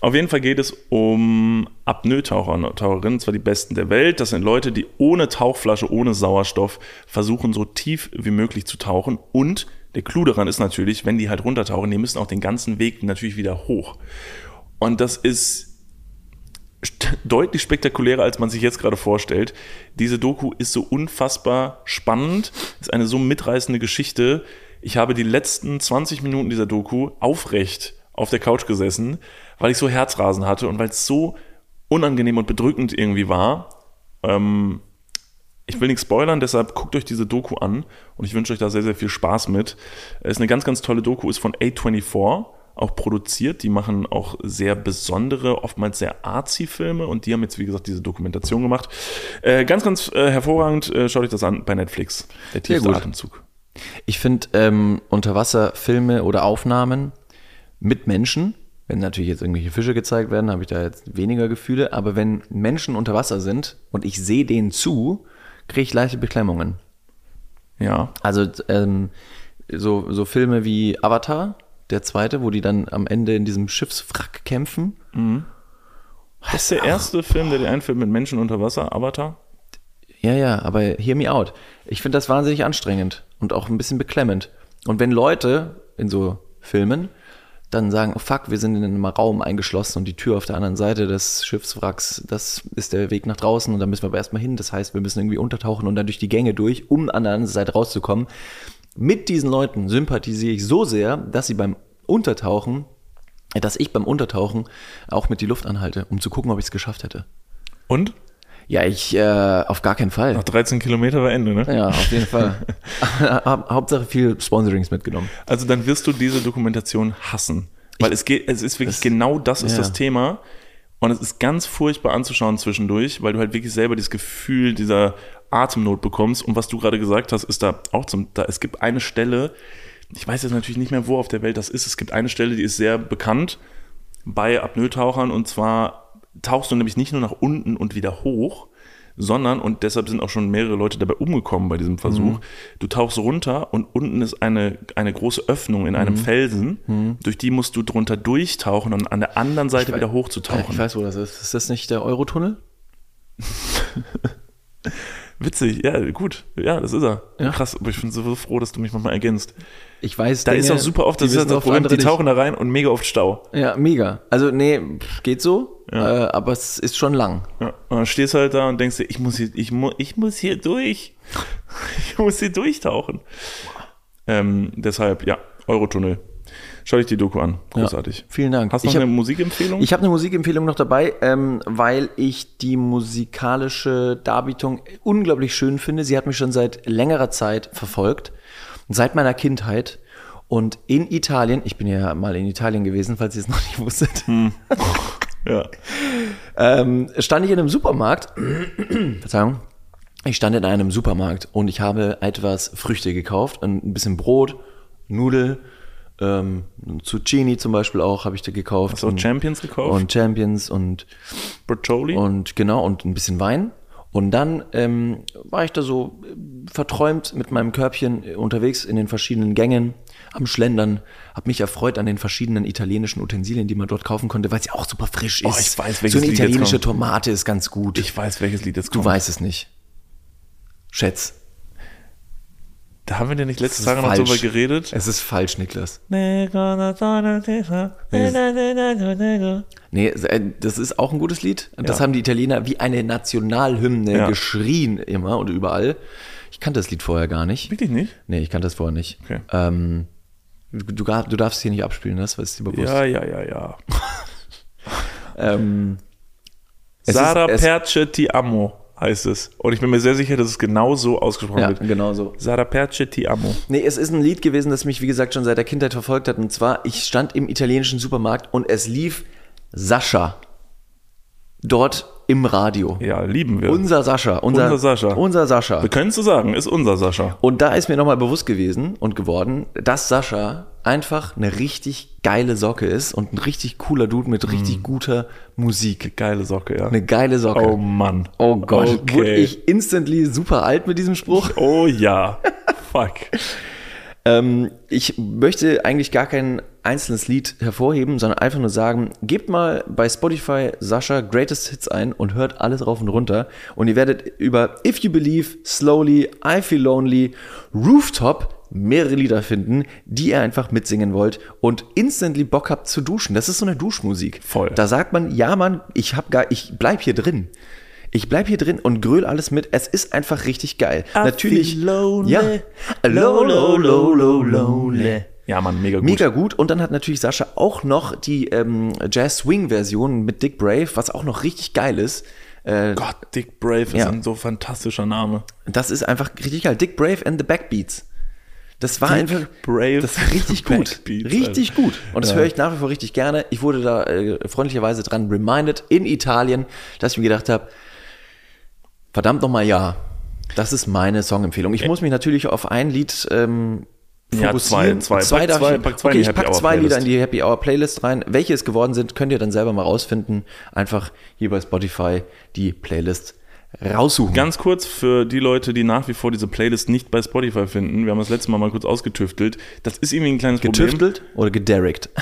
Auf jeden Fall geht es um Apnoe-Taucher und Taucherinnen, und zwar die besten der Welt. Das sind Leute, die ohne Tauchflasche, ohne Sauerstoff versuchen, so tief wie möglich zu tauchen. Und der Clou daran ist natürlich, wenn die halt runtertauchen, die müssen auch den ganzen Weg natürlich wieder hoch. Und das ist st- deutlich spektakulärer, als man sich jetzt gerade vorstellt. Diese Doku ist so unfassbar spannend, ist eine so mitreißende Geschichte. Ich habe die letzten 20 Minuten dieser Doku aufrecht auf der Couch gesessen, weil ich so Herzrasen hatte und weil es so unangenehm und bedrückend irgendwie war. Ähm, ich will nichts spoilern, deshalb guckt euch diese Doku an und ich wünsche euch da sehr, sehr viel Spaß mit. Es ist eine ganz, ganz tolle Doku, ist von A24 auch produziert. Die machen auch sehr besondere, oftmals sehr artsy Filme und die haben jetzt, wie gesagt, diese Dokumentation gemacht. Äh, ganz, ganz äh, hervorragend. Äh, schaut euch das an bei Netflix. Der tiefste. Atemzug. Ich finde ähm, Unterwasserfilme oder Aufnahmen mit Menschen, wenn natürlich jetzt irgendwelche Fische gezeigt werden, habe ich da jetzt weniger Gefühle, aber wenn Menschen unter Wasser sind und ich sehe denen zu, kriege ich leichte Beklemmungen. Ja. Also ähm, so, so Filme wie Avatar, der zweite, wo die dann am Ende in diesem Schiffswrack kämpfen. Das ist der erste Film, der dir einfällt mit Menschen unter Wasser, Avatar. Ja, ja, aber hear me out. Ich finde das wahnsinnig anstrengend und auch ein bisschen beklemmend. Und wenn Leute in so Filmen dann sagen, oh fuck, wir sind in einem Raum eingeschlossen und die Tür auf der anderen Seite des Schiffswracks, das ist der Weg nach draußen und da müssen wir aber erstmal hin. Das heißt, wir müssen irgendwie untertauchen und dann durch die Gänge durch, um an der anderen Seite rauszukommen. Mit diesen Leuten sympathisiere ich so sehr, dass sie beim Untertauchen, äh, dass ich beim Untertauchen auch mit die Luft anhalte, um zu gucken, ob ich es geschafft hätte. Und? Ja, ich äh, auf gar keinen Fall. Nach 13 Kilometer war Ende, ne? Ja, auf jeden Fall. Hau- Hauptsache viel Sponsorings mitgenommen. Also dann wirst du diese Dokumentation hassen. Weil es geht, es ist wirklich das- genau das ist ja. das Thema. Und es ist ganz furchtbar anzuschauen zwischendurch, weil du halt wirklich selber dieses Gefühl dieser Atemnot bekommst. Und was du gerade gesagt hast, ist da auch zum, da, es gibt eine Stelle, ich weiß jetzt natürlich nicht mehr, wo auf der Welt das ist. Es gibt eine Stelle, die ist sehr bekannt bei Apnoe-Tauchern und zwar tauchst du nämlich nicht nur nach unten und wieder hoch, sondern, und deshalb sind auch schon mehrere Leute dabei umgekommen bei diesem Versuch, du tauchst runter und unten ist eine, eine große Öffnung in einem Felsen, durch die musst du drunter durchtauchen und an der anderen Seite wieder Ich hochzutauchen. weiß, wo das ist. Ist das nicht der Eurotunnel? Witzig, ja, gut. Ja, das ist er. Ja. Krass, aber ich bin so froh, dass du mich manchmal ergänzt. Ich weiß, Da Dinge, ist auch super oft, das ist wissen das Problem, die tauchen da rein und mega oft Stau. nicht. Ja, mega. Also, nee, geht so, äh, aber es ist schon lang. Ja, und dann stehst du halt da und denkst dir, ich muss hier, ich, mu ich muss hier durch. Ich muss hier durchtauchen. Ähm, deshalb, ja, Eurotunnel. Schau dich die Doku an. Großartig. Ja, vielen Dank. Hast du noch hab- eine Musikempfehlung? Ich habe eine Musikempfehlung noch dabei, ähm, weil ich die musikalische Darbietung unglaublich schön finde. Sie hat mich schon seit längerer Zeit verfolgt, seit meiner Kindheit. Und in Italien, ich bin ja mal in Italien gewesen, falls ihr es noch nicht wusstet, ja. ähm, stand ich in einem Supermarkt. Verzeihung. Ich stand in einem Supermarkt und ich habe etwas Früchte gekauft, ein bisschen Brot, Nudel, ähm, Zucchini zum Beispiel auch habe ich da gekauft. Hast du auch und, Champions gekauft? und Champions und Bertoli? und genau, und ein bisschen Wein. Und dann ähm, war ich da so äh, verträumt mit meinem Körbchen äh, unterwegs in den verschiedenen Gängen, am Schlendern, habe mich erfreut an den verschiedenen italienischen Utensilien, die man dort kaufen konnte, weil es ja auch super frisch ist. Oh, ich weiß, so welches eine Lied italienische. Tomate ist ganz gut. ich weiß, welches Lied jetzt du kommt. weißt es nicht. Schätz. Da haben wir denn nicht letzte Tage noch drüber geredet? Es ist falsch, Niklas. Nee, das ist auch ein gutes Lied. Das Ja. haben die Italiener wie eine Nationalhymne Ja. geschrien immer und überall. Ich kannte das Lied vorher gar nicht. Wirklich nicht? Nee, ich kannte das vorher nicht. Okay. Ähm, du, du, darfst hier nicht abspielen, das ist dir bewusst. Ja, ja, ja, ja. Ähm, Sara Perce ti amo heißt es. Und ich bin mir sehr sicher, dass es genau so ausgesprochen Ja, wird. genau so. Sara Perce ti amo. Nee, es ist ein Lied gewesen, das mich, wie gesagt, schon seit der Kindheit verfolgt hat. Und zwar, ich stand im italienischen Supermarkt und es lief Sascha. Dort im Radio. Ja, lieben wir. Unser Sascha. Unser, Unser Sascha. Unser Sascha. wir können es so sagen, ist unser Sascha. Und da ist mir nochmal bewusst gewesen und geworden, dass Sascha einfach eine richtig geile Socke ist und ein richtig cooler Dude mit richtig guter Musik. Geile Socke, ja. Eine geile Socke. Oh Mann. Oh Gott, Okay. wurde ich instantly super alt mit diesem Spruch. Oh ja. Fuck. Ähm, ich möchte eigentlich gar kein einzelnes Lied hervorheben, sondern einfach nur sagen, gebt mal bei Spotify Sascha Greatest Hits ein und hört alles rauf und runter. Und ihr werdet über If You Believe, Slowly, I Feel Lonely, Rooftop, mehrere Lieder finden, die ihr einfach mitsingen wollt und instantly Bock habt zu duschen. Das ist so eine Duschmusik. Voll. Da sagt man, ja Mann, ich hab gar, ich bleib hier drin. Ich bleib hier drin und gröl alles mit. Es ist einfach richtig geil. Natürlich. feel lonely. Ja. Low, low, low, low, lonely. Ja, Mann, mega gut. Mega gut. Und dann hat natürlich Sascha auch noch die ähm, Jazz-Swing-Version mit Dick Brave, was auch noch richtig geil ist. Äh, Gott, Dick Brave ist Ja. ein so fantastischer Name. das ist einfach richtig geil. Dick Brave and the Backbeats. Das war Dick einfach Brave das war richtig gut. Backbeats, richtig Alter. gut. Und das Ja. höre ich nach wie vor richtig gerne. Ich wurde da äh, freundlicherweise dran reminded in Italien, dass ich mir gedacht habe, verdammt nochmal ja. Das ist meine Songempfehlung. Ich muss mich natürlich auf ein Lied ähm, Ja, fokussieren. zwei, zwei. Pack darf zwei, ich, pack zwei okay, ich Happy pack Hour zwei Lieder in die Happy Hour Playlist rein. Welche es geworden sind, könnt ihr dann selber mal rausfinden. Einfach hier bei Spotify die Playlist raussuchen. Ganz kurz für die Leute, die nach wie vor diese Playlist nicht bei Spotify finden. Wir haben das letzte Mal mal kurz ausgetüftelt. Das ist irgendwie ein kleines Problem. Getüftelt oder gederickt?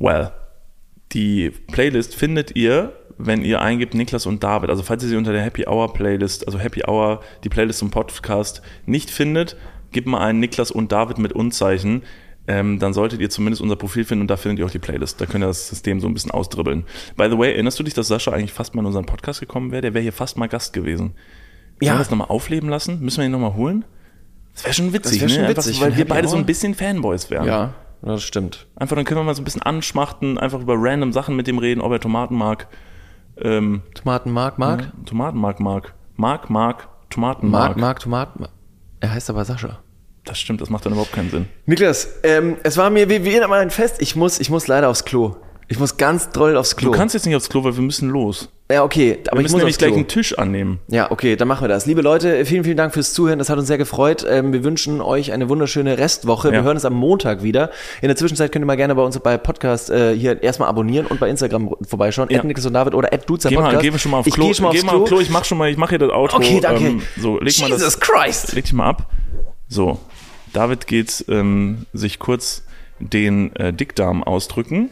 Well, die Playlist findet ihr, wenn ihr eingibt Niklas und David. Also falls ihr sie unter der Happy Hour Playlist, also Happy Hour, die Playlist zum Podcast nicht findet, gebt mal ein Niklas und David mit Unzeichen. Ähm, dann solltet ihr zumindest unser Profil finden und da findet ihr auch die Playlist. Da könnt ihr das System so ein bisschen ausdribbeln. By the way, erinnerst du dich, dass Sascha eigentlich fast mal in unseren Podcast gekommen wäre? Der wäre hier fast mal Gast gewesen. Ja. Sollen wir das nochmal aufleben lassen? Müssen wir ihn nochmal holen? Das wäre schon witzig, wär schon ne? Einfach witzig, so, weil wir beide so ein bisschen Fanboys wären. Ja, das stimmt. Einfach, dann können wir mal so ein bisschen anschmachten, einfach über random Sachen mit dem reden, ob er Tomaten mag. Ähm, Tomatenmark, Mark? Tomatenmark mag. Mark, mag, Tomaten Mark, mag. Mark, Tomaten. Er heißt aber Sascha. Das stimmt, das macht dann überhaupt keinen Sinn. Niklas, ähm, es war mir wie, wie immer ein Fest. Ich muss, ich muss leider aufs Klo. Ich muss ganz doll aufs Klo. Du kannst jetzt nicht aufs Klo, weil wir müssen los. ja, okay, aber Wir ich müssen muss nämlich gleich einen Tisch annehmen. Ja, okay, dann machen wir das. Liebe Leute, vielen, vielen Dank fürs Zuhören. Das hat uns sehr gefreut. Ähm, wir wünschen euch eine wunderschöne Restwoche. Wir Ja. hören uns am Montag wieder. In der Zwischenzeit könnt ihr mal gerne bei uns bei Podcast äh, hier erstmal abonnieren und bei Instagram vorbeischauen. Ja. Niklas und David oder at Duzer Geh mal, Podcast. geh mal schon mal aufs ich Klo. Geh schon mal geh aufs mal Klo. Klo. Ich mach schon mal, ich mache hier das Outro. Okay, danke. Ähm, so, leg mal das. Jesus Christ! Leg dich mal ab. So, David geht ähm, sich kurz den äh, Dickdarm ausdrücken.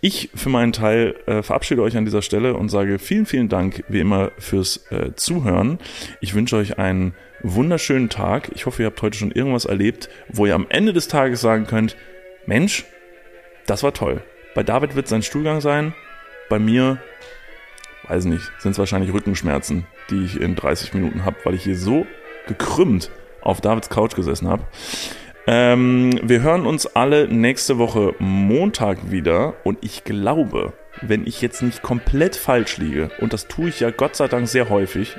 Ich für meinen Teil äh, verabschiede euch an dieser Stelle und sage vielen, vielen Dank wie immer fürs äh, Zuhören. Ich wünsche euch einen wunderschönen Tag. Ich hoffe, ihr habt heute schon irgendwas erlebt, wo ihr am Ende des Tages sagen könnt, Mensch, das war toll. Bei David wird sein Stuhlgang sein, bei mir, weiß nicht, sind es wahrscheinlich Rückenschmerzen, die ich in 30 Minuten habe, weil ich hier so gekrümmt auf Davids Couch gesessen habe. Ähm, wir hören uns alle nächste Woche Montag wieder und ich glaube, wenn ich jetzt nicht komplett falsch liege, und das tue ich ja Gott sei Dank sehr häufig,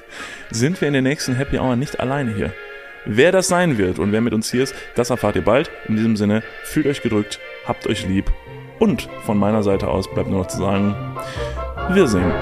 sind wir in der nächsten Happy Hour nicht alleine hier. Wer das sein wird und wer mit uns hier ist, das erfahrt ihr bald. In diesem Sinne, fühlt euch gedrückt, habt euch lieb und von meiner Seite aus bleibt nur noch zu sagen, wir singen.